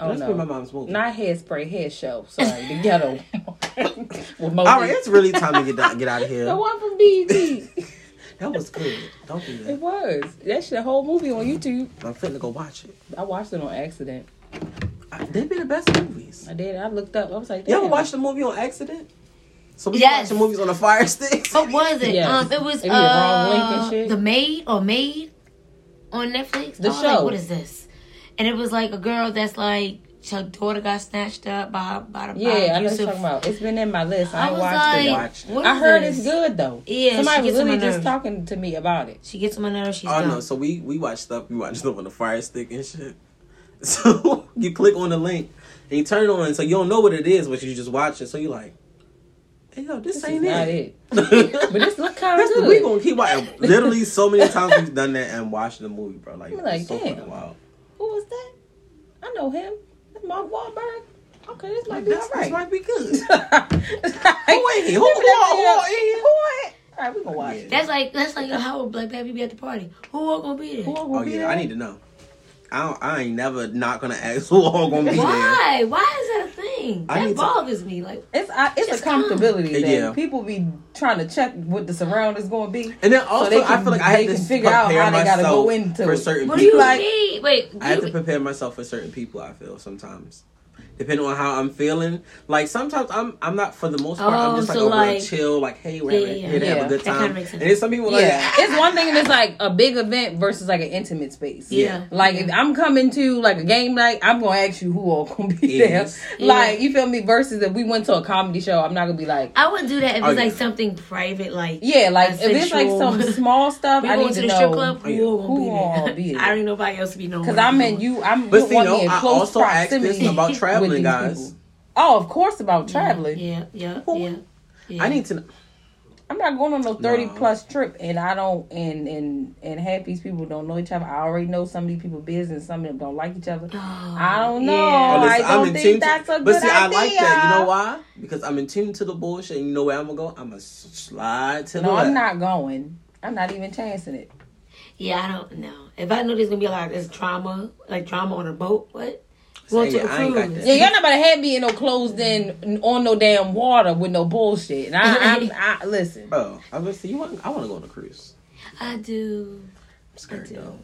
Oh That's no, been my mom's movie. not hairspray, hair show. Sorry, the ghetto. With All Mo'Nique. right, it's really time to get down, get out of here. the one from BET. That was good. Don't do that. it was. That shit, the whole movie on YouTube. I'm finna go watch it. I watched it on accident. I- They be the best movies. I did. I looked up. I was like, You ever damn. watched the movie on accident? So we Yes. watch the movies on the fire stick. What was it? Yes. Um, it was It be the wrong link and uh, shit. the maid or maid on Netflix. The I was like, show. what is this? And it was like a girl that's like her daughter got snatched up by by the Yeah, by I know what you're talking about. It's been in my list. I, I was watched like, it. Watched I heard this? it's good though. Yeah, she Somebody was gets literally just talking to me about it. She gets on my nerves. She's Oh done. no! So we we watch stuff. We watch stuff on the Fire Stick and shit. So you click on the link and you turn it on. So you don't know what it is, but you just watch it. So you like, hey yo, this, This ain't is not it. it. But this look kind of That's good. we gonna keep watching. Literally, so many times we've done that and watched the movie, bro. Like, I'm like, so damn. fucking wild. Who was that? I know him. That's Mark Wahlberg. Okay, this might be That's, all this might be good. who Who ain't he? Who- who- who ain't he? Who ain't? All right, we gonna watch it. That's like that's like how would Black Baby be at the party? Who all gonna be there? Who Oh gonna be yeah, there? I need to know. I don't, I ain't never not gonna ask who all gonna be there. Why? Why is that a thing? I That need to- bothers me. Like It's I, it's a comfortability come. thing. Yeah. People be trying to check what the surroundings going to be. And then also, they I feel like I they had to can figure out how they gotta go into for certain what do people. you like- mean? Wait, I have you- to prepare myself for certain people. I feel sometimes depending on how I'm feeling. Like sometimes I'm I'm not for the most part. I'm Oh, just like so over like- a chill, like hey, we're Yeah, having- yeah, here to have a good That kinda time. makes sense. And then some people like Yeah, it's one thing and it's like a big event versus like an intimate space. Yeah. Like if I'm coming to like a game night, I'm gonna ask you who all gonna be Yes. there. Like you feel me? Versus if we went to a comedy show, I'm not gonna be like, I wouldn't do that if Oh, it's like something private, like yeah, like if it's like some small stuff, we I need to to the know strip club. Yeah. Who all Who gonna all be be there? there? I don't need nobody else to be known. because I'm in you. I'm But see, no, I close also asked proximity this about with traveling, these guys. people. Oh, of course about traveling. Yeah, yeah, Who- yeah. yeah. I need to. I'm not going on no thirty No. plus trip, and I don't and and and half these people don't know each other. I already know some of these people business. Some of them don't like each other. Oh, I don't know. yeah. Oh, listen, I don't in think tune that's to, a But good see, I like that. You know why? Because I'm in tune to the bullshit. And you know where I'm gonna go? I'm gonna slide to the No, left. I'm not going. I'm not even chancing it. Yeah, I don't know. If I know there's gonna be a lot of this drama, like drama on a boat, what? Going Say, to a I ain't got cruise. Yeah, y'all not about to have me in no closed in on no damn water with no bullshit. And I, I'm, I listen. Bro, I was see you want. I want to go on a cruise. I do. I'm scared do. though.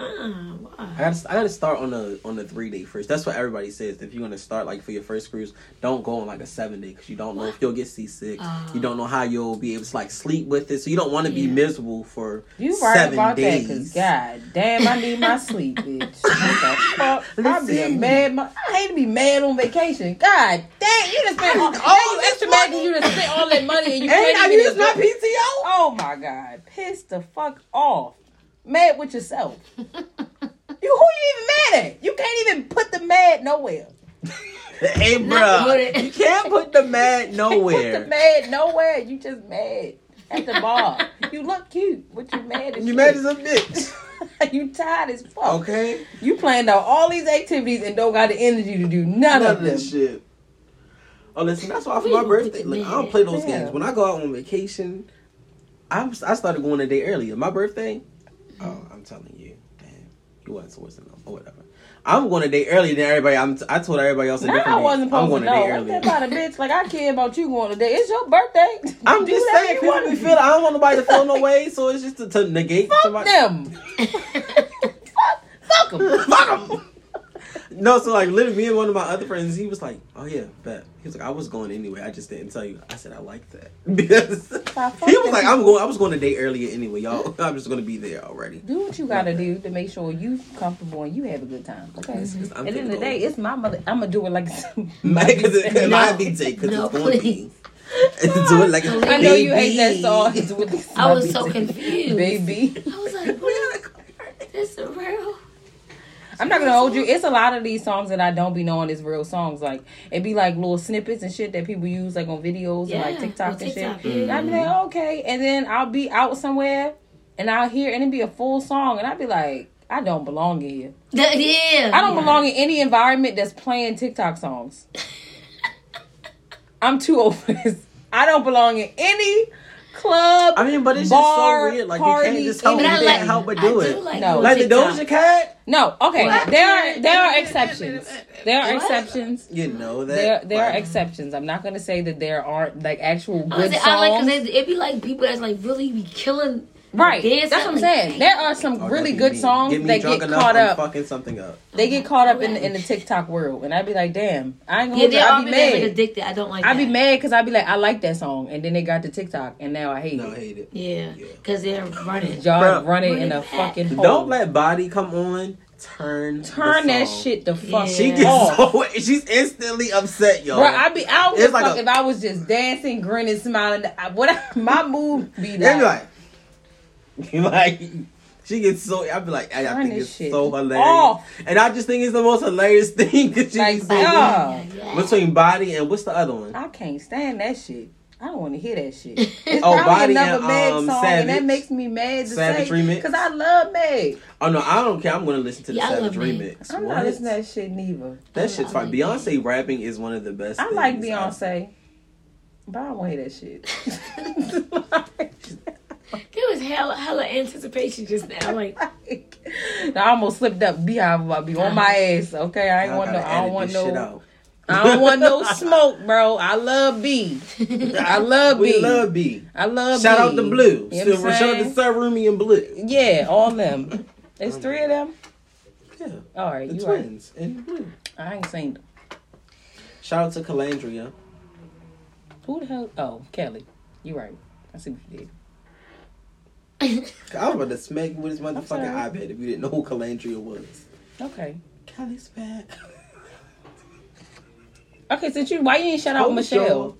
Uh, why? I gotta, I gotta start on a on a three day first. That's what everybody says. If you're gonna start like for your first cruise, don't go on like a seven day because you don't know if you'll get seasick. Oh. you don't know how you'll be able to like sleep with it. So you don't want to be miserable for You right seven about days. that, cause god damn, I need my sleep, bitch. What the fuck? I be mad. mo- I hate to be mad on vacation. God damn, you just spent all, oh, you extra 'cause you just spent all that money and you Ain't can't I even used my PTO? Oh my god, piss the fuck off. Mad with yourself. you who you even mad at? You can't even put the mad nowhere. hey, bro, you can't put the mad nowhere. Put the nowhere. mad nowhere. You just mad at the bar. you look cute, but you mad as You shit. mad as a bitch. you tired as fuck. Okay, You planned out all these activities and don't got the energy to do none, none of of them. this shit. Oh, listen, that's why for my birthday, at look, I don't play those Yeah. games. When I go out on vacation, I'm, I started going a day earlier. My birthday, oh, I'm telling you, damn, you wasn't supposed to know or whatever. I'm going a day earlier than everybody. I'm, I told everybody else a different I wasn't I'm supposed going to a day know. I'm about a bitch. Like I care about you going today. It's your birthday. I'm just saying, people wanna be do. feel. I don't want nobody to feel no way, so it's just to, to negate Fuck somebody. them. fuck, them. fuck them. Fuck 'em. No, so like literally, me and one of my other friends, he was like, "Oh yeah, bet." He was like, "I was going anyway. I just didn't tell you." I said, "I like that," because he was like, "I'm going. I was going a day earlier anyway, y'all. I'm just going to be there already." Do what you gotta do to make sure you comfortable and you have a good time. Okay. Listen, 'cause I'm At the end of the day, it's my mother. I'm gonna do it like it's Because it, it No. might be take because No, it's going to be. please. Do it like a I know you hate that baby. song. Do it like I was so baby. confused. Baby. I was like, what? This is real. I'm not gonna hold you. It's a lot of these songs that I don't be knowing is real songs. Like it be like little snippets and shit that people use like on videos and like Yeah, TikTok and TikTok, shit. yeah. And I'd be like, mm-hmm. okay, and then I'll be out somewhere and I'll hear and it be a full song and I'd be like, I don't belong in here. Yeah. I don't belong in any environment that's playing TikTok songs. I'm too old for this. I don't belong in any club. I mean, but it's bar, just so weird. Like party, you can't just help. But You can't like- help but I do do it. like, No. no. Like the Doja Cat. No, okay. What? There are there are exceptions. There are What? exceptions. You know that. There, there are exceptions. I'm not gonna say that there aren't like actual I, was good like, I like songs. because it be like people that's like really be killing. Right, dancing. that's what I'm saying. There are some oh, really good me. songs Get that get caught up. fucking something up. They get caught up in the, in the TikTok world, and I'd be like, damn, I ain't gonna. Yeah, they you. I'd are be like mad. addicted. I don't like. I'd be mad because I'd be like, I like that song, and then they got to TikTok, and now I hate No, I it. hate it. Yeah, Yeah. because they're running. Y'all Bruh, running in a back. fucking hole. Don't let body come on. Turn. turn the that shit the fuck Yeah. She gets off. so. She's instantly upset, yo. Bro, I'd be out It's if, like a- if I was just dancing, grinning, smiling. I- What I- my mood be They be like, like, like, she gets so. I'd be like, I, I think it's shit so hilarious, off. and I just think it's the most hilarious thing that Like, she's yeah. between body and what's the other one? I can't stand that shit. I don't want to hear that shit. It's Oh, probably Body another and, Meg um, song, and that makes me mad to Savage say remix. because I love Meg. Oh no, I don't care. I'm gonna listen to the Yeah, I Savage love me. remix. I'm What? not listening to that shit neither. That shit's fine. like Beyonce rapping is one of the best. I like things Beyonce, but I don't want to hear that shit. There was hella, hella anticipation just now. Like, I almost slipped up. BeyHive about be on my uh-huh. ass. Okay, I ain't want no. I don't want no. I don't want no smoke, bro. I love B. I love B. We love B. I love Shout B. out the Blue. You know Still, what I'm shout out to? Sir Rumi and Blue. Yeah, all them. There's three of them. Yeah, All right, the you right. twins and Blue. I ain't seen them. Shout out to Kelendria. Who the hell? Oh, Kelly. You right. I see what you did. I was about to smack you with his motherfucking sorry. iPad if you didn't know who Kelendria was. Okay. Kelly's back. Okay, since you, why you ain't shout out Oh, Michelle? sure.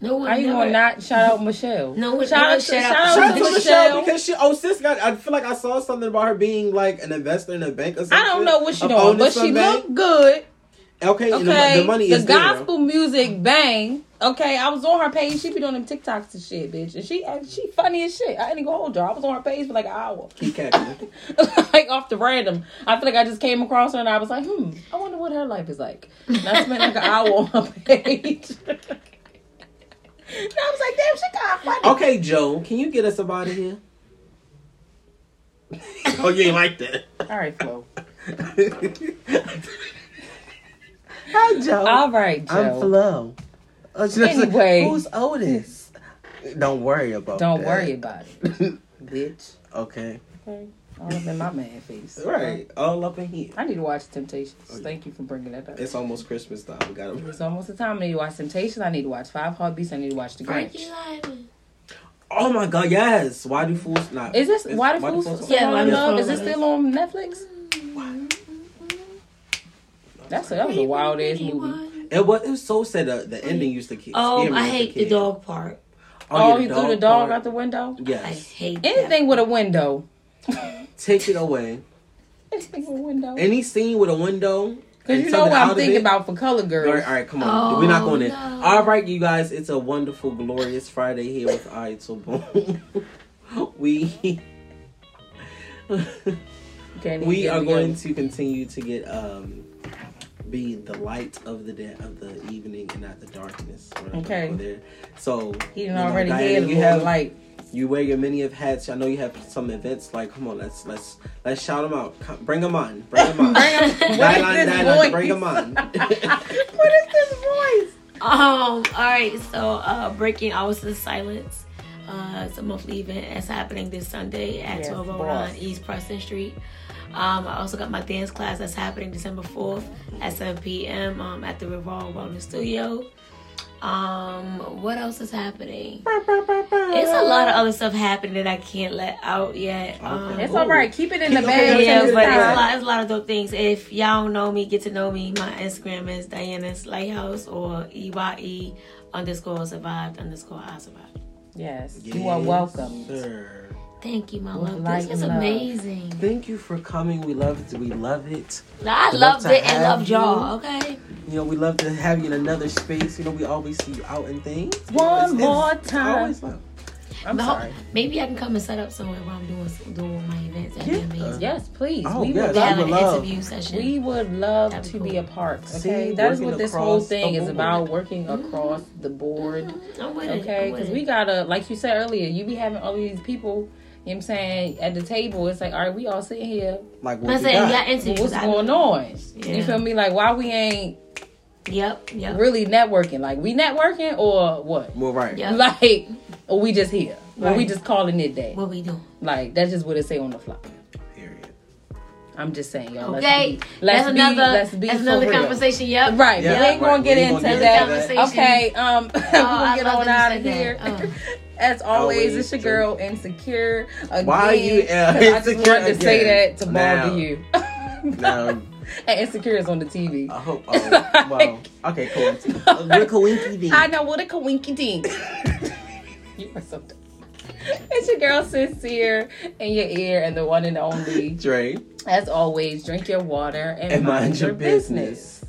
No one. Why you gonna not shout out Michelle? No one shout ever out, to, shout shout out- out Shout out to to Michelle. Michelle because she oh sis got I feel like I saw something about her being like an investor in a bank or something. I don't know what she Of doing, but she bank. looked good. Okay, and Okay, the, the money is there. gospel music bang. Okay, I was on her page. She be doing them TikToks and shit, bitch. And she she funny as shit. I didn't go hold her. I was on her page for like an hour, Keep capping. like off the random. I feel like I just came across her and I was like, hmm, I wonder what her life is like. And I spent like an hour on her page. and I was like, damn, she got funny. Okay, Joe, can you get us up out of here? oh, you ain't like that. All right, Flo. Hi, Joe. All right, Joe. I'm Flo. Oh, she Anyway. who's Otis? Don't worry about. It. Don't that. worry about it, bitch. okay. Okay. All up in my man face. Right. All up in here. I need to watch Temptations. Oh, Thank you for bringing that up. It's almost Christmas time. We got It's almost the time I need to watch Temptations. I need to watch Five Heartbeats. I need to watch The Frankie Grinch. Oh my God! Yes. Why do fools not? Is this Is- Why the Fools Fools- Yeah, Fall Why in the Love? Is this still on Netflix? That's a, that was a wild ass movie. It was. It was so sad. The, the ending used to keep. Oh, I hate the kid. dog part. Oh, yeah, he threw the dog part. out the window. Yes, I hate Anything with a window. Take it away. Anything with a window. Any scene with a window. Because and you know what I'm thinking it. about for Color All Girls. right, all right, come on. Oh, We're not going in. All right, you guys. It's a wonderful, glorious Friday here with I So Boom. we we are going to continue to get um be the light of the day of the evening and not the darkness. Okay. there. So He you done know, already Diana, you have light. you wear your many of hats. I know you have some events. Like, come on, let's let's let's shout them out. Come, bring them on. Bring them on. Bring 'em- what is Diana, this Diana, voice? bring them on. what is this voice? Um, all right, so uh Breaking Hours of Silence. Uh it's a monthly event that's happening this Sunday at Yes, 1209 boss. East Preston Street. Um, I also got my dance class that's happening December 4th at 7 p.m. Um, at the Revolve Wellness Studio. Um, what else is happening? It's a lot of other stuff happening that I can't let out yet. Um, It's all right. Keep it in the bag. yeah, but it's a lot. It's a lot of dope things. If y'all don't know me, get to know me. My Instagram is Diana's Lighthouse or EYE underscore survived underscore I survived. Yes, you are welcome. Sir. Thank you, my love. light This was and love. amazing. Thank you for coming. We love it. We love it. I We'd love loved it and have loved y'all. Okay. You know, we love to have you in another space. You know, we always see you out and things. One more time. always love. I'm But sorry. maybe I can come and set up somewhere while I'm doing doing my events. That'd Yeah. be amazing. Yes, please. Oh, we yes, would have love would an love- interview session. We would love That'd to be be a part. See, Okay, that is what this whole thing is about. Working across mm-hmm. the board. Mm-hmm. I'm with it. Okay, because we gotta, like you said earlier, you be having all these people. You know what I'm saying at the table. It's like, all right, we all sitting here. Like I'm what saying, got. yeah, interviews. What's I- going on? Yeah. You feel me? Like, why we ain't Yep. Yep. really networking? Like, we networking or what? Well, right. Yeah. Like, or we just here? Or we just calling it day? What we doing? Like, that's just what it say on the fly. Period. I'm just saying, y'all. Okay. Let's be, let's that's be, another. let's be that's another real. conversation. Yep. Right, Yeah, we ain't gonna get into gonna that. that. Okay, um, Oh, I gonna get on out of here. that. Uh. As always, Always it's your true. girl Insecure. Again, Why you, uh, 'cause I just insecure wanted to say that to Now. bother you. Now, and Insecure is on the TV. I hope. Oh, well, okay, cool. Good coinky dink. I know what a coinky dink. you are so dumb. it's your girl Sincere in your ear and the one and only Dre. As always, drink your water and, and mind, mind, your, your business. business.